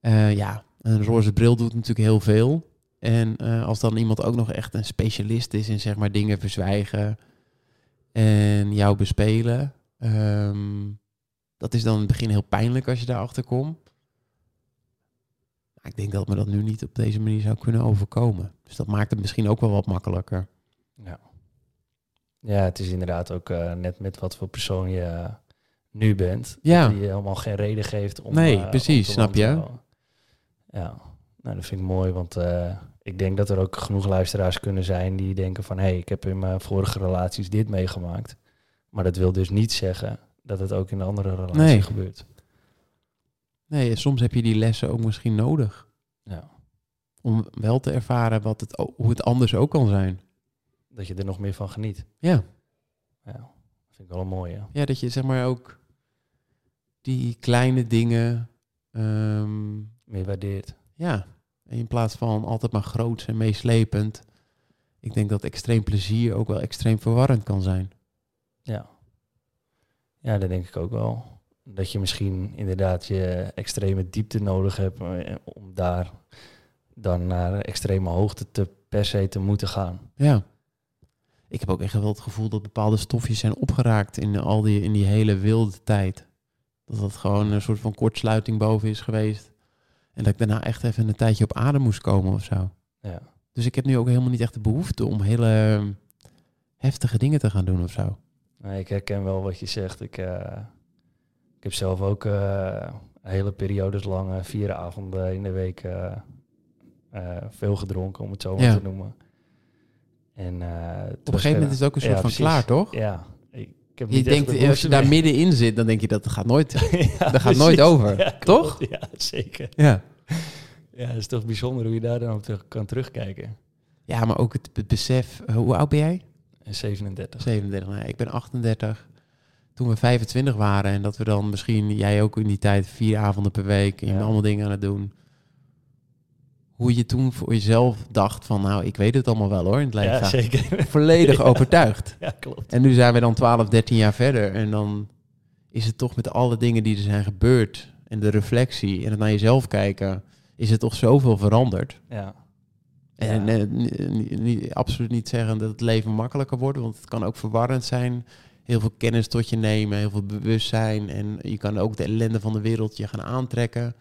eh, ja, een roze bril doet natuurlijk heel veel. En eh, als dan iemand ook nog echt een specialist is in zeg maar dingen verzwijgen en jou bespelen, ehm, dat is dan in het begin heel pijnlijk als je daarachter komt. Ik denk dat me dat nu niet op deze manier zou kunnen overkomen. Dus dat maakt het misschien ook wel wat makkelijker. Ja. ja, het is inderdaad ook eh, net met wat voor persoon je eh, nu bent. Ja. Die je helemaal geen reden geeft om... Nee, eh, precies, snap je? Ja, nou, dat vind ik mooi, want ik denk dat er ook genoeg luisteraars kunnen zijn die denken van... hé, hey, ik heb in mijn vorige relaties dit meegemaakt. Maar dat wil dus niet zeggen dat het ook in de andere relatie Nee. gebeurt. Nee, soms heb je die lessen ook misschien nodig. Ja, Om wel te ervaren wat het, hoe het anders ook kan zijn. dat je er nog meer van geniet. Ja. Ja, dat vind ik wel een mooie. Ja, dat je zeg maar ook die kleine dingen. ehm, Meer waardeert. ja, in plaats van altijd maar groots en meeslepend. Ik denk dat extreem plezier ook wel extreem verwarrend kan zijn. Ja. Ja, dat denk ik ook wel. Dat je misschien inderdaad je extreme diepte nodig hebt eh, om daar dan naar extreme hoogte te per se te moeten gaan. Ja. Ik heb ook echt wel het gevoel dat bepaalde stofjes zijn opgeraakt in al die, in die hele wilde tijd. Dat dat gewoon een soort van kortsluiting boven is geweest. En dat ik daarna echt even een tijdje op adem moest komen of zo. Ja. Dus ik heb nu ook helemaal niet echt de behoefte om hele heftige dingen te gaan doen of zo. Nee, ik herken wel wat je zegt. Ik, eh, ik heb zelf ook eh, hele periodes lang, eh, vier avonden in de week, eh, veel gedronken, om het zo maar Ja. te noemen. En, het Op een gegeven moment is het ook een Ja, soort van precies. klaar, toch? Ja, ik, ik heb Je denkt, de als je daar middenin zit, dan denk je dat gaat nooit. Dat gaat nooit over, toch? Ja, zeker. Ja. Ja, het is toch bijzonder hoe je daar dan op terug- kan terugkijken. ja, maar ook het, het besef. Hoe oud ben jij? En 37. 37. Nee, ik ben 38. Toen we 25 waren en dat we dan misschien, jij ook in die tijd, vier avonden per week. En Ja. allemaal dingen aan het doen. Hoe je toen voor jezelf dacht van, nou, ik weet het allemaal wel hoor, in het leven. Ja, zeker. Volledig Ja. overtuigd. Ja, klopt. En nu zijn we dan 12, 13 jaar verder. En dan is het toch met alle dingen die er zijn gebeurd. En de reflectie en het naar jezelf kijken. Is het toch zoveel veranderd. Ja. En ni- absoluut niet zeggen dat het leven makkelijker wordt. Want het kan ook verwarrend zijn. Heel veel kennis tot je nemen. Heel veel bewustzijn. En je kan ook de ellende van de wereld je gaan aantrekken.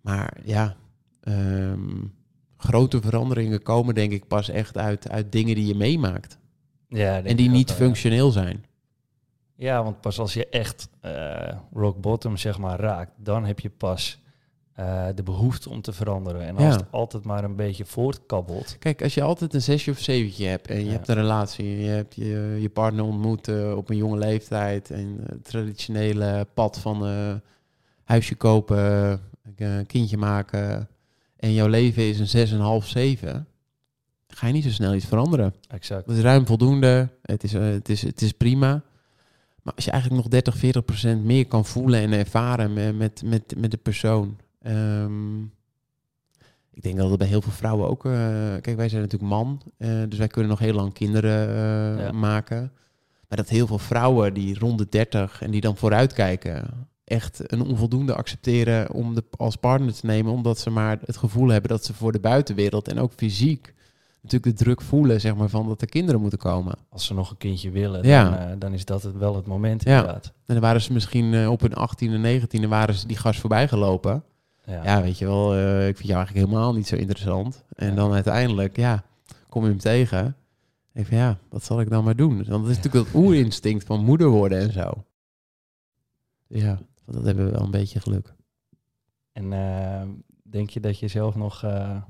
Maar ja, ehm, grote veranderingen komen denk ik pas echt uit, uit dingen die je meemaakt. Ja, En die niet wel, ja. functioneel zijn. Ja, want pas als je echt eh, rock bottom zeg maar raakt, dan heb je pas eh, de behoefte om te veranderen. En als Ja. het altijd maar een beetje voortkabbelt. Kijk, als je altijd een zesje of zeventje hebt en je Ja. hebt een relatie, je hebt je, je partner ontmoet eh, op een jonge leeftijd en eh, het traditionele pad van huisje kopen, kindje maken en jouw leven is een zes en half, zeven, ga je niet zo snel iets veranderen. Exact. Dat is ruim voldoende, het is, het is, het is prima. Maar als je eigenlijk nog 30, 40 procent meer kan voelen en ervaren met, met, met de persoon. Ehm, ik denk dat het bij heel veel vrouwen ook... eh, kijk, wij zijn natuurlijk man, eh, dus wij kunnen nog heel lang kinderen eh, Ja. maken. Maar dat heel veel vrouwen die rond de 30 en die dan vooruitkijken... echt een onvoldoende accepteren om de, als partner te nemen... omdat ze maar het gevoel hebben dat ze voor de buitenwereld en ook fysiek... natuurlijk de druk voelen, zeg maar, van dat er kinderen moeten komen. Als ze nog een kindje willen, Ja. dan, dan is dat het wel het moment Ja. inderdaad. En dan waren ze misschien op hun 18e, 19e waren ze die gast voorbij gelopen. Ja. Ja, weet je wel, eh, ik vind jou eigenlijk helemaal niet zo interessant. En Ja. dan uiteindelijk, ja, kom je hem tegen. Ik van ja, wat zal ik dan maar doen? Want dat is natuurlijk dat oerinstinct van moeder worden en zo. Ja, dat hebben we wel een beetje geluk. En eh, denk je dat je zelf nog eh,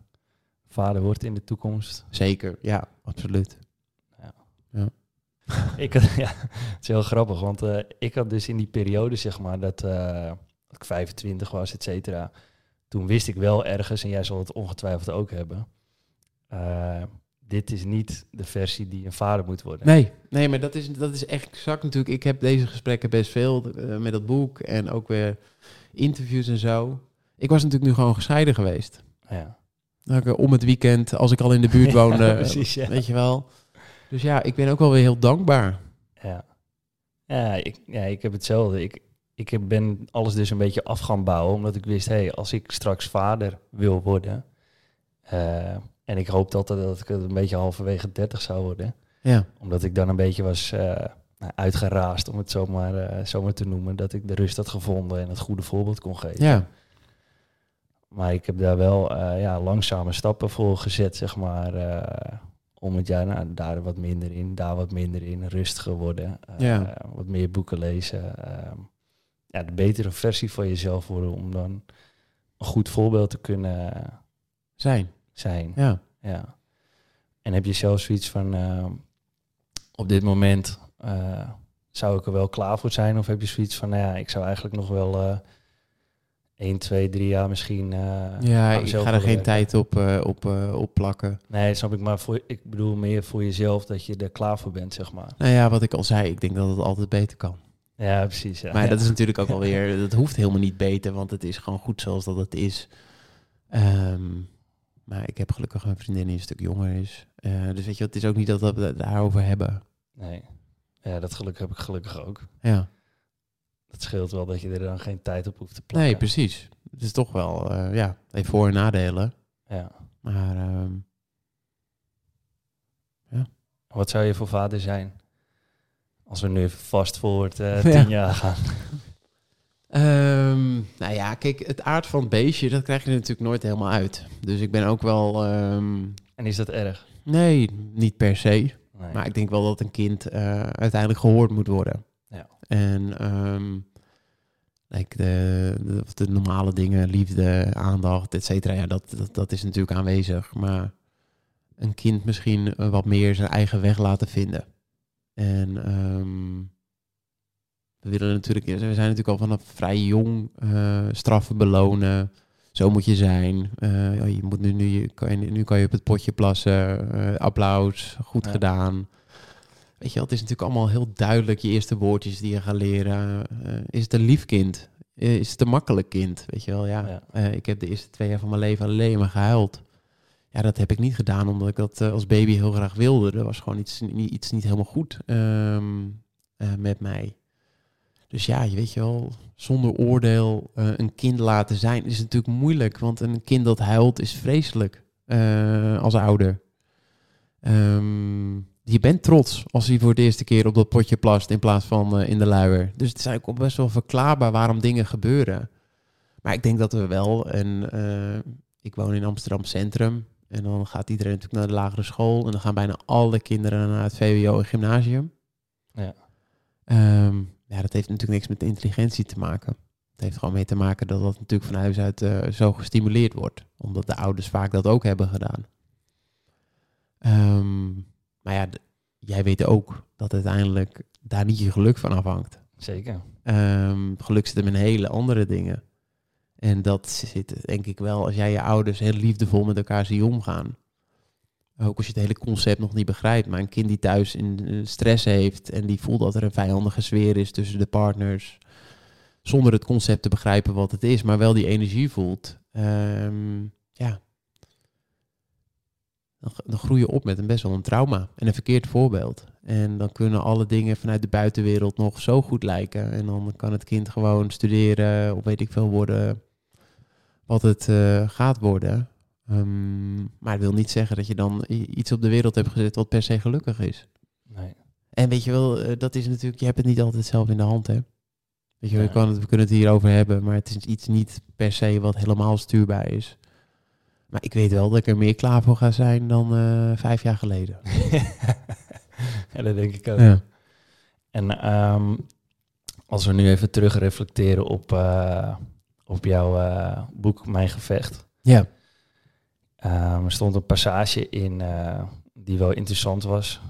vader wordt in de toekomst? Zeker, ja, absoluut. ik had, ja, het is heel grappig, want ik had dus in die periode, zeg maar, dat, dat ik 25 was, et cetera. Toen wist ik wel ergens, en jij zal het ongetwijfeld ook hebben. eh, dit is niet de versie die een vader moet worden. Nee, nee, maar dat is, dat is echt exact natuurlijk. Ik heb deze gesprekken best veel eh, met dat boek en ook weer interviews en zo. Ik was natuurlijk nu gewoon gescheiden geweest. Ja, Nou, ik, om het weekend, als ik al in de buurt Ja, woonde. eh, precies, ja. Weet je wel. Dus ja, ik ben ook wel weer heel dankbaar. ja. Ja, ik, ja, ik heb hetzelfde. Ik, ik ben alles dus een beetje af gaan bouwen, omdat ik wist, hé, hey, als ik straks vader wil worden, eh, en ik hoopte altijd dat ik het een beetje halverwege 30 zou worden, Ja, omdat ik dan een beetje was nou, uitgeraasd, om het zomaar, eh zomaar te noemen, dat ik de rust had gevonden en het goede voorbeeld kon geven. ja, Maar ik heb daar wel ja, langzame stappen voor gezet, zeg maar. om het jaar, nou, daar wat minder in, daar wat minder in, rustiger worden. Ja. Wat meer boeken lezen. ehm, ja, de betere versie van jezelf worden om dan een goed voorbeeld te kunnen zijn. zijn. Ja. Ja. En heb je zelf zoiets van, eh, op dit moment eh, zou ik er wel klaar voor zijn? Of heb je zoiets van, nou ja, ik zou eigenlijk nog wel eh 1, 2, 3 jaar misschien... eh, Ja, ik ga er geen werken? tijd op, eh, op, eh, op plakken. Nee, snap ik, maar voor, ik bedoel meer voor jezelf dat je er klaar voor bent, zeg maar. Nou ja, wat ik al zei, ik denk dat het altijd beter kan. Ja, precies. Ja. Maar ja. dat is natuurlijk ook alweer, dat hoeft helemaal niet beter, want het is gewoon goed zoals dat het is. Ehm, maar ik heb gelukkig een vriendin die een stuk jonger is. Eh, dus weet je, het is ook niet dat we het daarover hebben. Nee. Ja, dat geluk heb ik gelukkig ook. Ja, Dat scheelt wel dat je er dan geen tijd op hoeft te plakken. nee, precies. Het is toch wel, eh, ja, heeft voor- en nadelen. Ja. Maar ehm, Wat zou je voor vader zijn? Als we nu even vast voor het eh, Ja. tien jaar gaan. Ehm, nou ja, kijk, het aard van het beestje, dat krijg je natuurlijk nooit helemaal uit. Dus ik ben ook wel, ehm, En is dat erg? nee, niet per se. Nee. Maar ik denk wel dat een kind eh, uiteindelijk gehoord moet worden. Ja. En ehm, like de, de, de normale dingen, liefde, aandacht, et cetera, ja, dat, dat, dat is natuurlijk aanwezig. Maar een kind misschien eh, wat meer zijn eigen weg laten vinden. En ehm, we willen natuurlijk, we zijn natuurlijk al vanaf vrij jong eh, straffen belonen. Zo moet je zijn. Eh, ja, je moet nu, nu, je- kan je, nu kan je op het potje plassen. Eh, applaus, goed Ja. gedaan. Weet je wel, het is natuurlijk allemaal heel duidelijk. Je eerste woordjes die je gaat leren. Is het een lief kind? Is het een makkelijk kind? Weet je wel, ja. Ja. Ik heb de eerste twee jaar van mijn leven alleen maar gehuild. Ja, dat heb ik niet gedaan omdat ik dat eh, als baby heel graag wilde. Er was gewoon iets, iets niet helemaal goed ehm, eh, met mij. Dus ja, je weet je wel, zonder oordeel eh, een kind laten zijn is natuurlijk moeilijk. Want een kind dat huilt is vreselijk als ouder. Ehm, je bent trots als hij voor de eerste keer op dat potje plast in plaats van in de luier. Dus het is eigenlijk best wel verklaarbaar waarom dingen gebeuren. Maar ik denk dat we wel, en ik woon in Amsterdam Centrum. En dan gaat iedereen natuurlijk naar de lagere school. En dan gaan bijna alle kinderen naar het VWO en gymnasium. Ja. Ehm, ja, dat heeft natuurlijk niks met intelligentie te maken. Het heeft gewoon mee te maken dat dat natuurlijk van huis uit eh, zo gestimuleerd wordt. Omdat de ouders vaak dat ook hebben gedaan. Ehm, maar ja, jij weet ook dat uiteindelijk daar niet je geluk van afhangt. Zeker. Ehm, geluk zit hem in hele andere dingen. En dat zit denk ik wel als jij je ouders heel liefdevol met elkaar ziet omgaan. Ook als je het hele concept nog niet begrijpt. Maar een kind die thuis in eh, stress heeft en die voelt dat er een vijandige sfeer is tussen de partners. Zonder het concept te begrijpen wat het is, maar wel die energie voelt. Ehm, ja. Dan, groei je op met een best wel een trauma en een verkeerd voorbeeld. En dan kunnen alle dingen vanuit de buitenwereld nog zo goed lijken. En dan kan het kind gewoon studeren of weet ik veel worden wat het eh, gaat worden. Ehm, maar het wil niet zeggen dat je dan iets op de wereld hebt gezet wat per se gelukkig is. Nee. En weet je wel, eh, dat is natuurlijk, je hebt het niet altijd zelf in de hand, hè. Weet je wel, Nee. kan het, we kunnen het hierover hebben, maar het is iets niet per se wat helemaal stuurbaar is. Maar ik weet wel dat ik er meer klaar voor ga zijn dan eh, vijf jaar geleden. ja, dat denk ik ook. Ja. En ehm, als we nu even terug reflecteren op, eh, op jouw eh, boek Mijn Gevecht. Ja. Ehm, er stond een passage in die wel interessant was.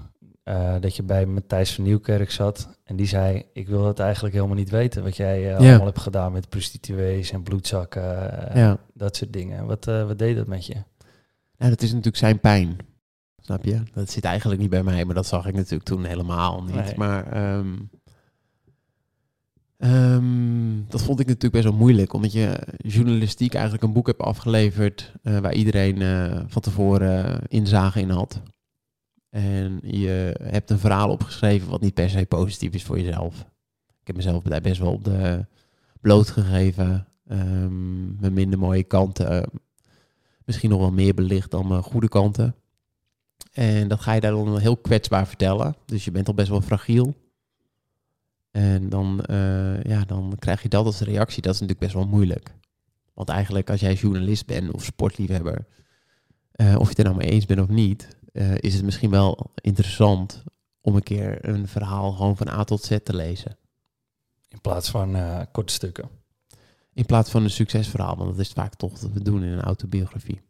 Eh, dat je bij Matthijs van Nieuwkerk zat. En die zei, ik wil het eigenlijk helemaal niet weten. Wat jij eh, allemaal hebt gedaan met prostituees en bloedzakken. ja. Dat soort dingen. Wat, eh, wat deed dat met je? Nou, dat is natuurlijk zijn pijn. Snap je? Dat zit eigenlijk niet bij mij, maar dat zag ik natuurlijk toen helemaal niet. Nee. Maar ehm, ehm, dat vond ik natuurlijk best wel moeilijk, omdat je journalistiek eigenlijk een boek hebt afgeleverd waar iedereen van tevoren inzage in had. En je hebt een verhaal opgeschreven wat niet per se positief is voor jezelf. Ik heb mezelf daar best wel op de blootgegeven. Um, mijn minder mooie kanten misschien nog wel meer belicht dan mijn goede kanten. En dat ga je daar dan heel kwetsbaar vertellen. Dus je bent al best wel fragiel. En dan, uh, ja, dan krijg je dat als reactie. Dat is natuurlijk best wel moeilijk. Want eigenlijk als jij journalist bent of sportliefhebber... Uh, of je het er nou mee eens bent of niet... Uh, is het misschien wel interessant om een keer een verhaal gewoon van A tot Z te lezen. In plaats van uh, korte stukken. In plaats van een succesverhaal, want dat is vaak toch wat we doen in een autobiografie.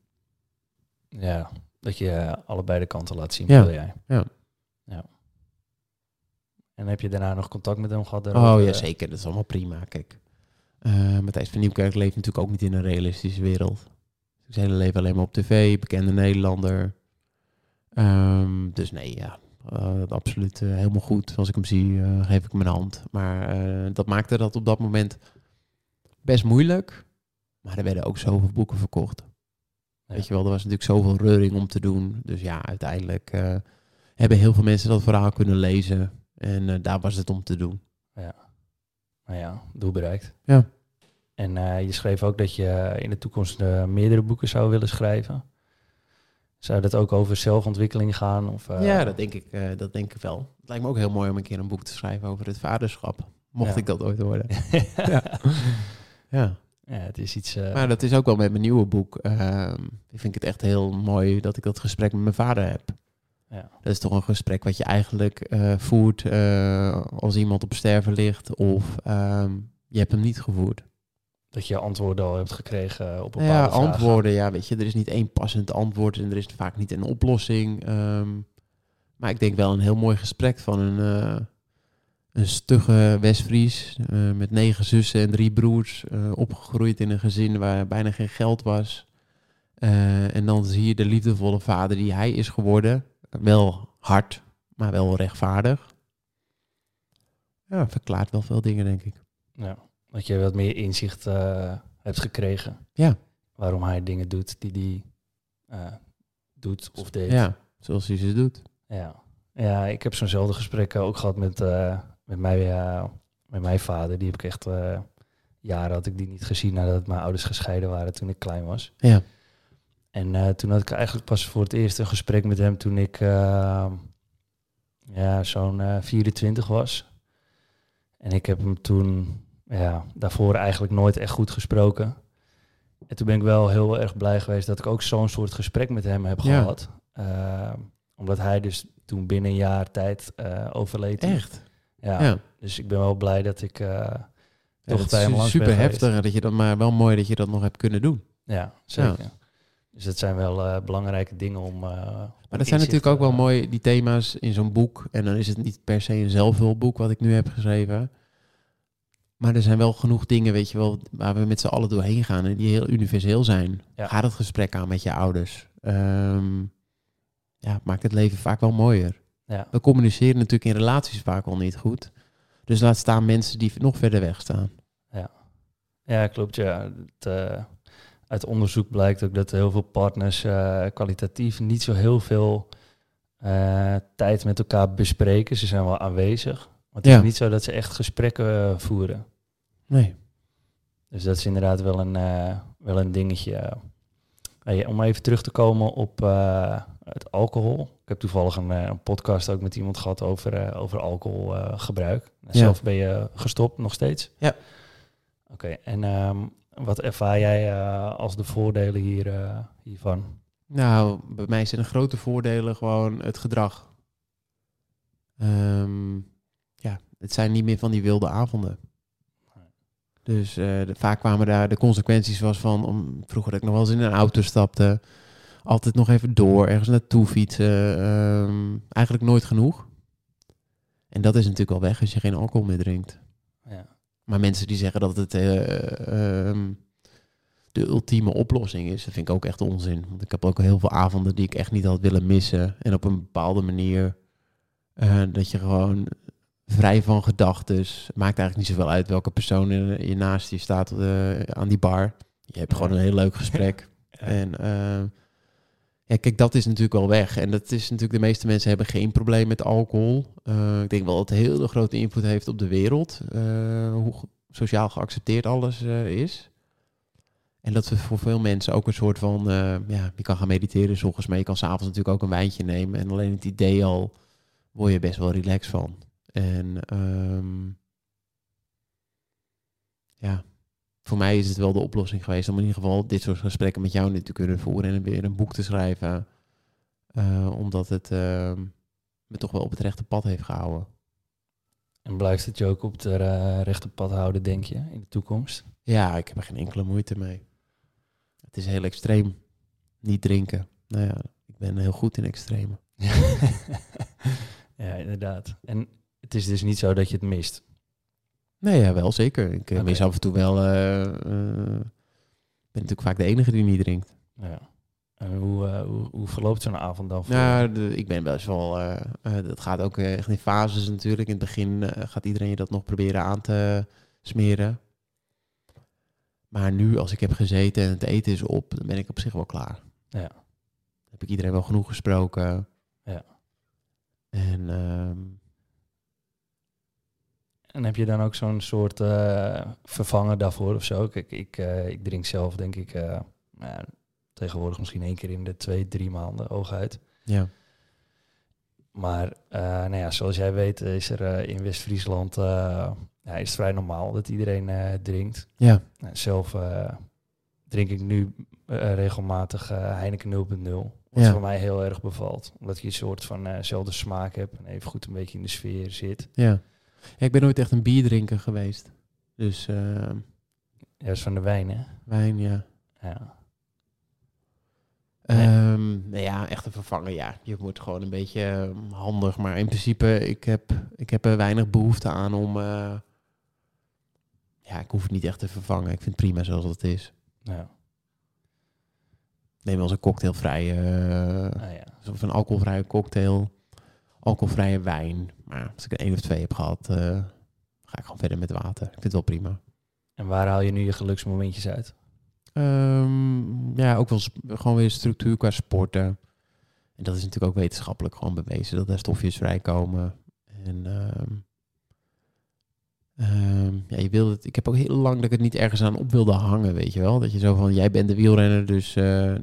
Ja, dat je allebei de kanten laat zien, Ja. wil jij. Ja. ja. En heb je daarna nog contact met hem gehad? Oh ja, zeker. Dat is allemaal prima. Kijk, uh, Matthijs van Nieuwkerk leeft natuurlijk ook niet in een realistische wereld. Zijn hele leven alleen maar op tv, bekende Nederlander. Um, dus nee, ja, uh, absoluut uh, helemaal goed. Als ik hem zie, uh, geef ik hem een hand. Maar dat maakte dat op dat moment best moeilijk. Maar er werden ook zoveel boeken verkocht. Ja. Weet je wel, er was natuurlijk zoveel reuring om te doen. Dus ja, uiteindelijk hebben heel veel mensen dat verhaal kunnen lezen. En daar was het om te doen. Ja, nou ja, doel bereikt. Ja. En je schreef ook dat je in de toekomst meerdere boeken zou willen schrijven. Zou dat ook over zelfontwikkeling gaan? Of, uh... Ja, dat denk, ik, uh, dat denk ik wel. Het lijkt me ook heel mooi om een keer een boek te schrijven over het vaderschap. Mocht ja. ik dat ooit worden. ja. ja. Ja, het is iets... Uh... Maar dat is ook wel met mijn nieuwe boek. Uh, ik vind het echt heel mooi dat ik dat gesprek met mijn vader heb. Ja. Dat is toch een gesprek wat je eigenlijk uh, voert als iemand op sterven ligt of um, je hebt hem niet gevoerd. Dat je antwoorden al hebt gekregen op bepaalde Ja, vragen. antwoorden. Ja, weet je, er is niet één passend antwoord en er is vaak niet een oplossing. Um, maar ik denk wel een heel mooi gesprek van een, uh, een stugge Westfries uh, met negen zussen en drie broers. Uh, opgegroeid in een gezin waar bijna geen geld was. En dan zie je de liefdevolle vader die hij is geworden. Wel hard, maar wel rechtvaardig. Ja, verklaart wel veel dingen, denk ik. Ja, dat je wat meer inzicht uh, hebt gekregen. Ja. Waarom hij dingen doet die hij uh, doet of deed. Ja, zoals hij ze doet. Ja, ja ik heb zo'nzelfde gesprek ook gehad met, uh, met, mij, met mijn vader. Die heb ik echt jaren had ik die niet gezien nadat mijn ouders gescheiden waren toen ik klein was. Ja. En toen had ik eigenlijk pas voor het eerst een gesprek met hem toen ik ja, zo'n 24 was. En ik heb hem toen ja, daarvoor eigenlijk nooit echt goed gesproken. En toen ben ik wel heel erg blij geweest dat ik ook zo'n soort gesprek met hem heb Ja. gehad. Uh, omdat hij dus toen binnen een jaar tijd uh, overleed. Echt? Ja, Ja. Dus ik ben wel blij dat ik uh, toch dat bij hem is langs super heftig. Dat je dat, maar wel mooi dat je dat nog hebt kunnen doen. Ja, zeker. Dus dat zijn wel eh, belangrijke dingen om. eh, Maar dat zijn natuurlijk ook wel mooi, die thema's in zo'n boek. En dan is het niet per se een zelfhulpboek wat ik nu heb geschreven. Maar er zijn wel genoeg dingen, weet je wel, waar we met z'n allen doorheen gaan. En die heel universeel zijn. Ja. Ga dat gesprek aan met je ouders. Ehm, ja, maakt het leven vaak wel mooier. Ja. We communiceren natuurlijk in relaties vaak al niet goed. Dus laat staan mensen die nog verder weg staan. Ja, klopt. Ja. Het, eh, uit onderzoek blijkt ook dat heel veel partners eh, kwalitatief niet zo heel veel eh, tijd met elkaar bespreken. Ze zijn wel aanwezig. Maar het Ja. is niet zo dat ze echt gesprekken eh, voeren. Nee. Dus dat is inderdaad wel een, eh, wel een dingetje. Hey, om even terug te komen op eh, het alcohol. Ik heb toevallig een, een podcast ook met iemand gehad over, over alcoholgebruik. Ja. Zelf ben je gestopt nog steeds? Ja. Oké, en ehm, wat ervaar jij als de voordelen hier, hiervan? Nou, bij mij zijn de grote voordelen gewoon het gedrag. Ehm, ja, het zijn niet meer van die wilde avonden. Dus eh, de- vaak kwamen daar de consequenties was van, om, vroeger dat ik nog wel eens in een auto stapte, altijd nog even door, ergens naartoe fietsen. ehm, eigenlijk nooit genoeg. En dat is natuurlijk al weg als je geen alcohol meer drinkt. Ja. Maar mensen die zeggen dat het eh, ehm, de ultieme oplossing is, dat vind ik ook echt onzin. Want ik heb ook heel veel avonden die ik echt niet had willen missen. En op een bepaalde manier eh, dat je gewoon vrij van gedachten. Maakt eigenlijk niet zoveel uit welke persoon je naast je staat eh, aan die bar. Je hebt gewoon een heel leuk gesprek. En eh, ja, kijk, dat is natuurlijk wel weg. En dat is natuurlijk, de meeste mensen hebben geen probleem met alcohol. Eh, ik denk wel dat het een hele grote invloed heeft op de wereld. hoe sociaal geaccepteerd alles is. En dat we voor veel mensen ook een soort van, ja, je kan gaan mediteren 's ochtends, maar je kan s'avonds natuurlijk ook een wijntje nemen. En alleen het idee al, word je best wel relaxed van. En ehm, ja, voor mij is het wel de oplossing geweest om in ieder geval dit soort gesprekken met jou nu te kunnen voeren en weer een boek te schrijven. Eh, omdat het ehm, me toch wel op het rechte pad heeft gehouden. En blijft het je ook op het eh, rechte pad houden, denk je, in de toekomst? Ja, ik heb er geen enkele moeite mee. Het is heel extreem. Niet drinken. Nou ja, ik ben heel goed in extreme. ja, inderdaad. En het is dus niet zo dat je het mist. Nee, ja, wel zeker. Ik eh, Oké. mis af en toe wel... eh, eh, ben natuurlijk vaak de enige die niet drinkt. Ja. En hoe, hoe, hoe verloopt zo'n avond dan? voor Nou, de- ik ben best wel... eh, dat gaat ook echt in fases natuurlijk. In het begin gaat iedereen je dat nog proberen aan te smeren. Maar nu, als ik heb gezeten en het eten is op, dan ben ik op zich wel klaar. Ja. Heb ik iedereen wel genoeg gesproken. Ja. En ehm, En heb je dan ook zo'n soort eh, vervanger daarvoor of zo? Kijk, ik, eh, ik drink zelf denk ik eh, ja, tegenwoordig misschien één keer in de twee, drie maanden hooguit. ja. Maar nou ja, zoals jij weet is er in West-Friesland ja, is het vrij normaal dat iedereen drinkt. Ja. Nou, zelf drink ik nu regelmatig Heineken 0.0. Wat Ja. voor mij heel erg bevalt. Omdat je een soort van eh, zelfde smaak hebt en even goed een beetje in de sfeer zit. Ja. Ja. Ik ben nooit echt een bierdrinker geweest. Dus Juist van de wijn, hè? wijn, ja. Ja. Ehm, nou ja, echt een vervanger, ja. Je wordt gewoon een beetje ehm, handig. Maar in principe, ik heb, ik heb er weinig behoefte aan om... eh, ja, ik hoef het niet echt te vervangen. Ik vind het prima zoals het is. ja. Neem wel eens een cocktailvrije... eh, Ah, ja. of een alcoholvrije cocktail. Alcoholvrije wijn. Maar als ik er één of twee heb gehad, eh, ga ik gewoon verder met water. Ik vind het wel prima. En waar haal je nu je geluksmomentjes uit? Ehm, ja, ook wel gewoon weer structuur qua sporten. En dat is natuurlijk ook wetenschappelijk gewoon bewezen dat er stofjes vrijkomen. En ehm, ehm, ja, je wil het. Ik heb ook heel lang dat ik het niet ergens aan op wilde hangen, weet je wel. Dat je zo van, jij bent de wielrenner, dus eh,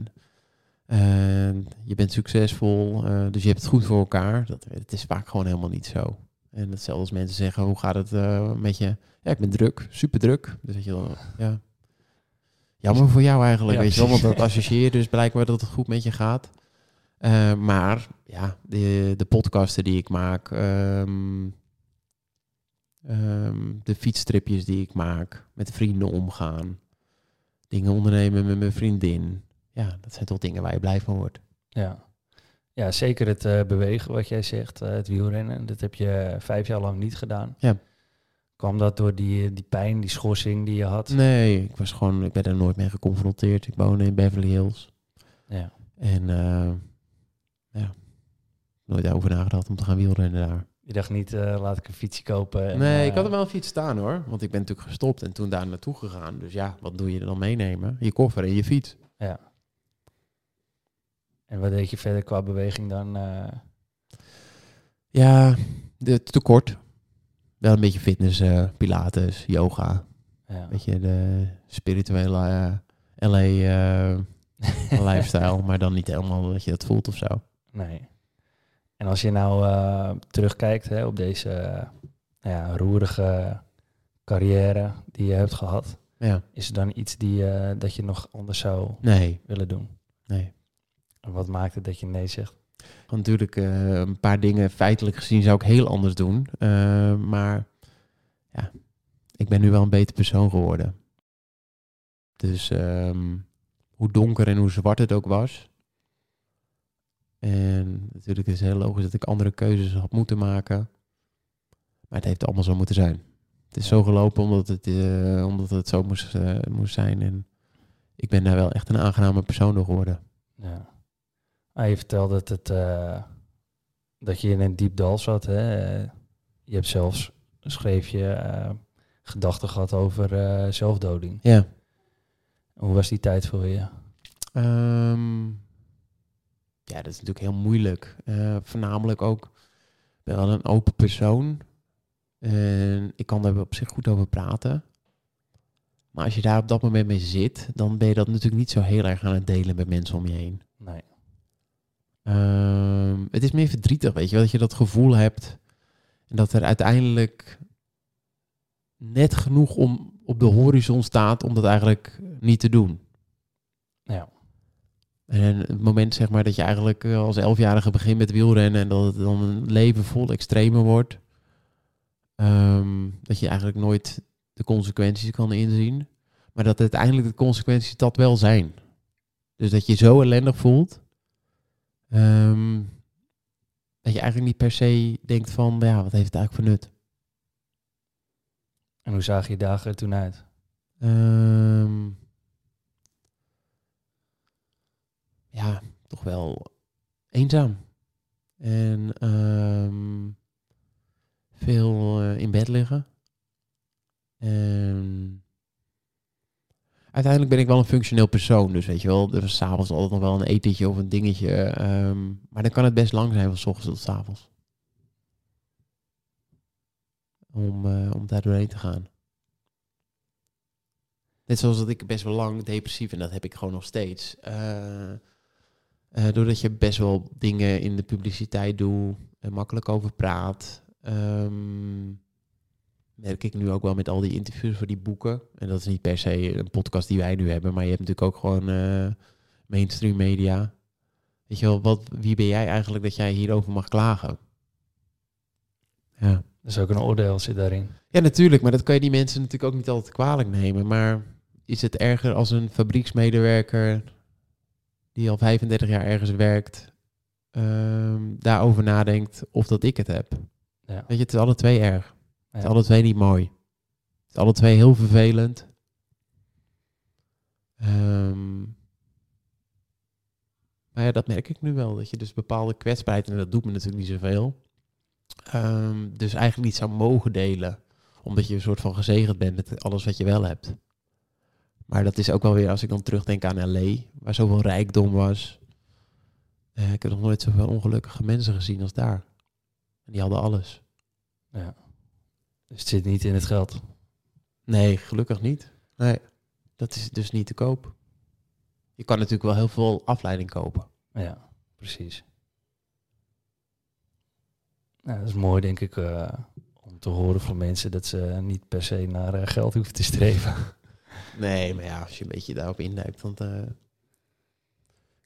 je bent succesvol, eh, dus je hebt het goed voor elkaar. Dat, het is vaak gewoon helemaal niet zo. En hetzelfde als mensen zeggen, hoe gaat het eh, met je? Ja, ik ben druk, super druk. Dus dat je wel, ja. Jammer voor jou eigenlijk, Ja, weet je wel. Want dat associeer je dus blijkbaar dat het goed met je gaat. Eh, maar ja, de, de podcasten die ik maak, ehm, Ehm, de fietstripjes die ik maak. Met vrienden omgaan. Dingen ondernemen met mijn vriendin. Ja, dat zijn toch dingen waar je blij van wordt. Ja, ja zeker het eh, bewegen, wat jij zegt, eh, het wielrennen. Dat heb je vijf jaar lang niet gedaan. Ja. Kwam dat door die, die pijn, die schorsing die je had? Nee, ik was gewoon, ik ben er nooit mee geconfronteerd. Ik woonde in Beverly Hills. Ja. En eh, ja, nooit over nagedacht om te gaan wielrennen daar. Je dacht niet, eh, laat ik een fietsje kopen. En, nee, ik eh, had er wel een fiets staan hoor. Want ik ben natuurlijk gestopt en toen daar naartoe gegaan. Dus ja, wat doe je er dan meenemen? Je koffer en je fiets. Ja. En wat deed je verder qua beweging dan? eh, Ja, de, tekort. Wel een beetje fitness, eh, pilates, yoga. ja. Een beetje de spirituele eh, LA lifestyle. Maar dan niet helemaal dat je dat voelt of zo. Nee. En als je nou terugkijkt hè, op deze ja, roerige carrière die je hebt gehad, Ja, is er dan iets die, dat je nog anders zou nee, willen doen? nee. Wat maakt het dat je nee zegt? Want natuurlijk, eh, een paar dingen feitelijk gezien zou ik heel anders doen. Eh, maar ja, ik ben nu wel een beter persoon geworden. Dus ehm, hoe donker en hoe zwart het ook was. En natuurlijk is het heel logisch dat ik andere keuzes had moeten maken. Maar het heeft allemaal zo moeten zijn. Het is zo gelopen omdat het, eh, omdat het zo moest, moest zijn. En ik ben daar wel echt een aangename persoon door geworden. Ja. Je vertelde dat, het, eh, dat je in een diep dal zat. Hè? Je hebt zelfs, schreef je, eh, gedachten gehad over eh, zelfdoding. Ja. Hoe was die tijd voor je? Ehm, ja, dat is natuurlijk heel moeilijk. Voornamelijk ook, ik ben wel een open persoon. En ik kan daar op zich goed over praten. Maar als je daar op dat moment mee zit, dan ben je dat natuurlijk niet zo heel erg aan het delen met mensen om je heen. Nee. Ehm, het is meer verdrietig, weet je wel, dat je dat gevoel hebt. En dat er uiteindelijk net genoeg om op de horizon staat om dat eigenlijk niet te doen. Ja. En het moment zeg maar dat je eigenlijk eh, als elfjarige begint met wielrennen en dat het dan een leven vol extreme wordt. Ehm, dat je eigenlijk nooit de consequenties kan inzien. Maar dat uiteindelijk de consequenties dat wel zijn. Dus dat je zo ellendig voelt. ehm, dat je eigenlijk niet per se denkt van, ja, wat heeft het eigenlijk voor nut? En hoe zagen je dagen er toen uit? Ehm, ja, toch wel eenzaam. En ehm, veel eh, in bed liggen. En uiteindelijk ben ik wel een functioneel persoon. Dus weet je wel, er is s'avonds altijd nog wel een etentje of een dingetje. ehm, maar dan kan het best lang zijn van s ochtends tot s avonds. Om, eh, om daar doorheen te gaan. Net zoals dat ik best wel lang depressief en dat heb ik gewoon nog steeds. Eh, eh, doordat je best wel dingen in de publiciteit doet en makkelijk over praat. ehm, merk ik nu ook wel met al die interviews voor die boeken. En dat is niet per se een podcast die wij nu hebben, maar je hebt natuurlijk ook gewoon eh, mainstream media. Weet je wel, wat, wie ben jij eigenlijk dat jij hierover mag klagen? Ja. Dat is ook een oordeel zit daarin. Ja, natuurlijk, maar dat kan je die mensen natuurlijk ook niet altijd kwalijk nemen. Maar is het erger als een fabrieksmedewerker die al 35 jaar ergens werkt, ehm, daarover nadenkt of dat ik het heb? Ja. Weet je, het is alle twee erg. Het is alle twee niet mooi. Het is alle twee heel vervelend. Ehm, maar ja, dat merk ik nu wel. Dat je dus bepaalde kwetsbaarheid, en dat doet me natuurlijk niet zoveel. ehm, dus eigenlijk niet zou mogen delen. Omdat je een soort van gezegend bent met alles wat je wel hebt. Maar dat is ook wel weer, als ik dan terugdenk aan L.A., waar zoveel rijkdom was. Eh, ik heb nog nooit zoveel ongelukkige mensen gezien als daar. En die hadden alles. Ja. Dus het zit niet in het geld. Nee, gelukkig niet. Nee, dat is dus niet te koop. Je kan natuurlijk wel heel veel afleiding kopen. Ja, precies. Nou, dat is mooi, denk ik, eh, om te horen van mensen dat ze niet per se naar eh, geld hoeven te streven. Nee, maar ja, als je een beetje daarop induikt, want eh,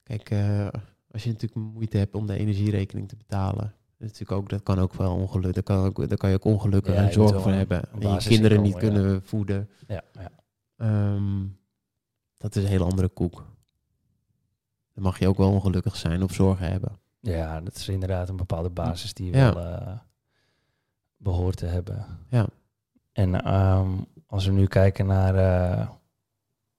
kijk, eh, als je natuurlijk moeite hebt om de energierekening te betalen natuurlijk ook, dat kan ook wel ongeluk. Daar kan, ook, daar kan je ook ongelukken Ja, en zorgen wel hebben. En je kinderen niet kunnen voeden. Ja, ja. Ehm, dat is een hele andere koek. Dan mag je ook wel ongelukkig zijn of zorgen hebben. ja, dat is inderdaad een bepaalde basis die je wel eh, behoort te hebben. Ja. En ehm, als we nu kijken naar eh,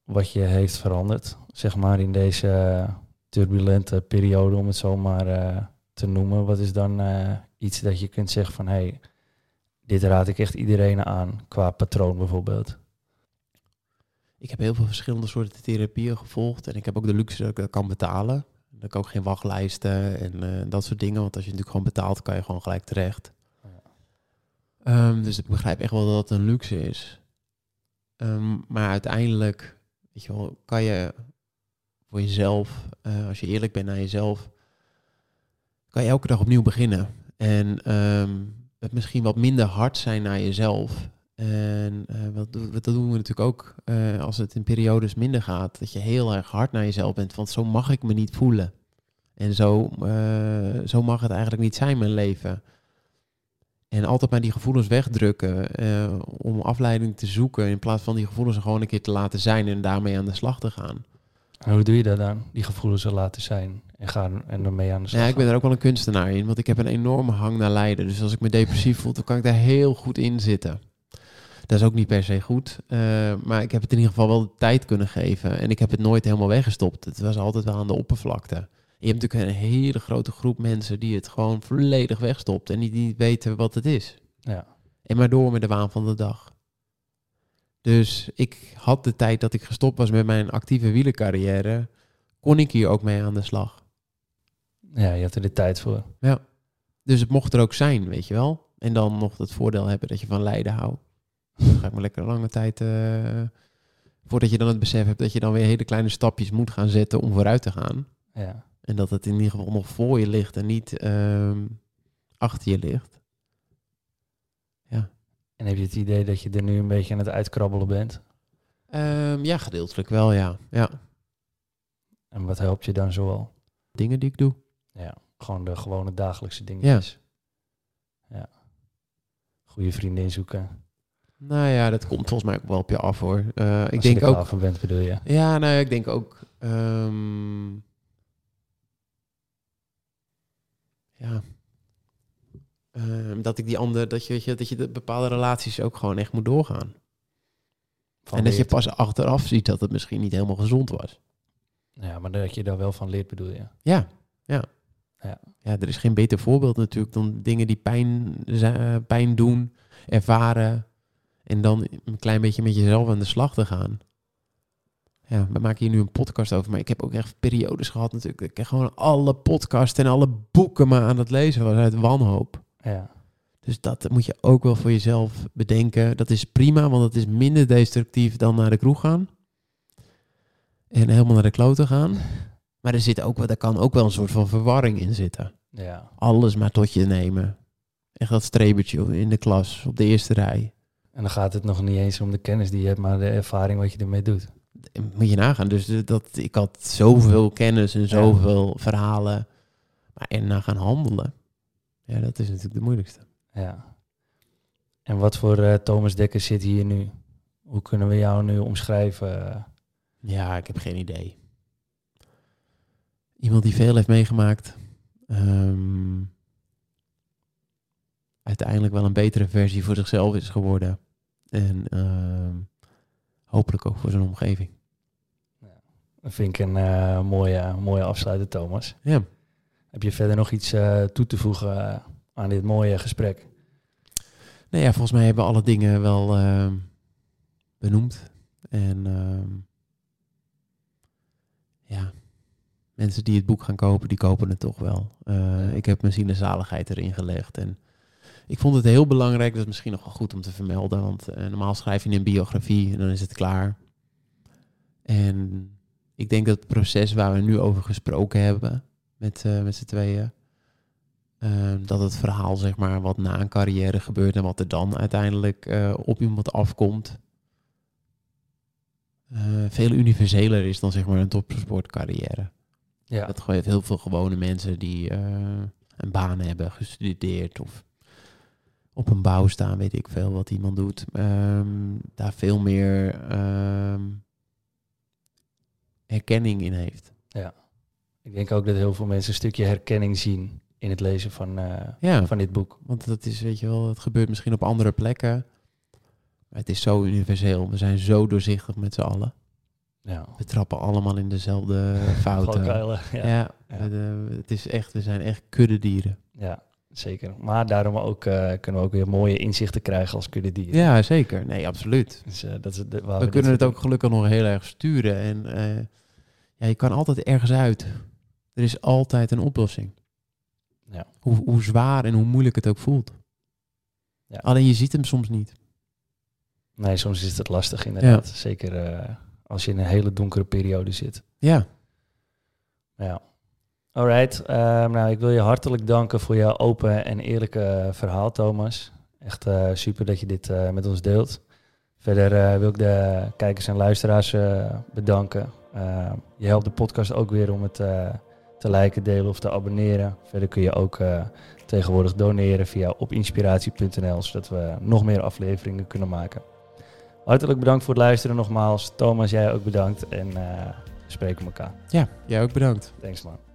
wat je heeft veranderd, zeg maar in deze turbulente periode, om het zo maar eh, te noemen, wat is dan eh, iets dat je kunt zeggen van hé, hey, dit raad ik echt iedereen aan, qua patroon bijvoorbeeld. Ik heb heel veel verschillende soorten therapieën gevolgd. En ik heb ook de luxe dat ik dat kan betalen. Dat ik ook geen wachtlijsten en eh, dat soort dingen. Want als je natuurlijk gewoon betaalt, kan je gewoon gelijk terecht. Ja. Ehm, dus ik begrijp echt wel dat het een luxe is. Ehm, maar uiteindelijk, weet je wel, kan je voor jezelf, eh, als je eerlijk bent naar jezelf, kan je elke dag opnieuw beginnen. En ehm, het misschien wat minder hard zijn naar jezelf. En eh, dat doen we natuurlijk ook eh, als het in periodes minder gaat. Dat je heel erg hard naar jezelf bent. Want zo mag ik me niet voelen. En zo, eh, zo mag het eigenlijk niet zijn, mijn leven. En altijd maar die gevoelens wegdrukken. om afleiding te zoeken. In plaats van die gevoelens gewoon een keer te laten zijn. En daarmee aan de slag te gaan. Hoe doe je dat dan? Die gevoelens er laten zijn en gaan en ermee aan de slag. Ja, ik ben er ook wel een kunstenaar in. Want ik heb een enorme hang naar lijden. Dus als ik me depressief voel, dan kan ik daar heel goed in zitten. Dat is ook niet per se goed. eh, maar ik heb het in ieder geval wel de tijd kunnen geven. En ik heb het nooit helemaal weggestopt. Het was altijd wel aan de oppervlakte. Je hebt natuurlijk een hele grote groep mensen die het gewoon volledig wegstopt. En die niet weten wat het is. Ja. En maar door met de waan van de dag. Dus ik had de tijd dat ik gestopt was met mijn actieve wielercarrière. Kon ik hier ook mee aan de slag. Ja, je hebt er de tijd voor. Dus het mocht er ook zijn, weet je wel. En dan nog het voordeel hebben dat je van lijden houdt. Dan ga ik maar lekker een lange tijd... eh, voordat je dan het besef hebt dat je dan weer hele kleine stapjes moet gaan zetten om vooruit te gaan. Ja. En dat het in ieder geval nog voor je ligt en niet ehm, achter je ligt. En heb je het idee dat je er nu een beetje aan het uitkrabbelen bent? Ehm, ja, gedeeltelijk wel, ja. ja. En wat helpt je dan zoal? Dingen die ik doe. Ja, gewoon de gewone dagelijkse dingetjes. Ja. Goede vriendin zoeken. Nou ja, dat komt volgens mij ook wel op je af hoor. Eh, ik denk er ook... voor bent, bedoel je? Ja, nou ja, ik denk ook. ehm, ja. Ehm, dat ik die andere, dat je, weet je, dat je de bepaalde relaties ook gewoon echt moet doorgaan. Van en dat je pas achteraf ziet dat het misschien niet helemaal gezond was. Ja, maar dat je daar wel van leert, bedoel je? Ja, ja. Ja. Er is geen beter voorbeeld natuurlijk dan dingen die pijn, pijn doen, ervaren. En dan een klein beetje met jezelf aan de slag te gaan. Ja, we maken hier nu een podcast over, maar ik heb ook echt periodes gehad natuurlijk. Ik gewoon alle podcasts en alle boeken maar aan het lezen was uit wanhoop. Ja. Dus dat moet je ook wel voor jezelf bedenken. Dat is prima, want het is minder destructief dan naar de kroeg gaan. En helemaal naar de kloten gaan. Maar er, zit ook, wel- daar kan ook wel een soort van verwarring in zitten. Ja. Alles maar tot je nemen. Echt dat strebertje in de klas, op de eerste rij. En dan gaat het nog niet eens om de kennis die je hebt, maar de ervaring wat je ermee doet. Moet je nagaan. Dus dat, ik had zoveel kennis en zoveel verhalen. Maar en na gaan handelen. Ja, dat is natuurlijk de moeilijkste. Ja. En wat voor eh, Thomas Dekker zit hier nu? Hoe kunnen we jou nu omschrijven? Ja, ik heb geen idee. Iemand die veel heeft meegemaakt. Ehm, uiteindelijk wel een betere versie voor zichzelf is geworden. En ehm, hopelijk ook voor zijn omgeving. Dat vind ik een eh, mooie, mooie afsluiter, Thomas. Ja. Heb je verder nog iets eh, toe te voegen eh, aan dit mooie gesprek? Nou ja, volgens mij hebben we alle dingen wel ehm, benoemd. En ehm, ja, mensen die het boek gaan kopen, die kopen het toch wel. Eh, Ja. Ik heb mijn zielezaligheid erin gelegd. En ik vond het heel belangrijk, dat is misschien nog wel goed om te vermelden. Want eh, normaal schrijf je een biografie en dan is het klaar. En ik denk dat het proces waar we nu over gesproken hebben, met, eh, met z'n tweeën, eh, dat het verhaal, zeg maar, wat na een carrière gebeurt en wat er dan uiteindelijk op iemand afkomt, veel universeler is dan zeg maar een topsportcarrière. Ja. Dat gewoon heel veel gewone mensen die eh, een baan hebben, gestudeerd of op een bouw staan, weet ik veel wat iemand doet. ehm, daar veel meer ehm, herkenning in heeft. Ik denk ook dat heel veel mensen een stukje herkenning zien in het lezen van, eh, Ja, van dit boek. want dat is, weet je wel, het gebeurt misschien op andere plekken. Maar het is zo universeel. We zijn zo doorzichtig met z'n allen. Ja. We trappen allemaal in dezelfde fouten. Valkuilen, Ja, ja. ja. We- het is echt, we zijn echt kuddedieren. Ja, zeker. Maar daarom ook, eh, kunnen we ook weer mooie inzichten krijgen als kuddedier. Ja, zeker. Nee, absoluut. Dus, eh, dat is de, We kunnen het ook gelukkig nog heel erg sturen. En eh, ja, je kan altijd ergens uit. Er is altijd een oplossing. Ja. Hoe, hoe zwaar en hoe moeilijk het ook voelt. Ja. Alleen je ziet hem soms niet. Nee, soms is het lastig inderdaad. Zeker eh, als je in een hele donkere periode zit. Ja, Ja. Alright, ehm, nou ik wil je hartelijk danken voor jouw open en eerlijke verhaal, Thomas. Echt eh, super dat je dit eh, met ons deelt. Verder eh, wil ik de kijkers en luisteraars eh, bedanken. Eh, je helpt de podcast ook weer om het eh, te liken, delen of te abonneren. Verder kun je ook eh, tegenwoordig doneren via opinspiratie.nl, zodat we nog meer afleveringen kunnen maken. Hartelijk bedankt voor het luisteren nogmaals. Thomas, jij ook bedankt en eh, we spreken elkaar. ja jij ook bedankt. Thanks man.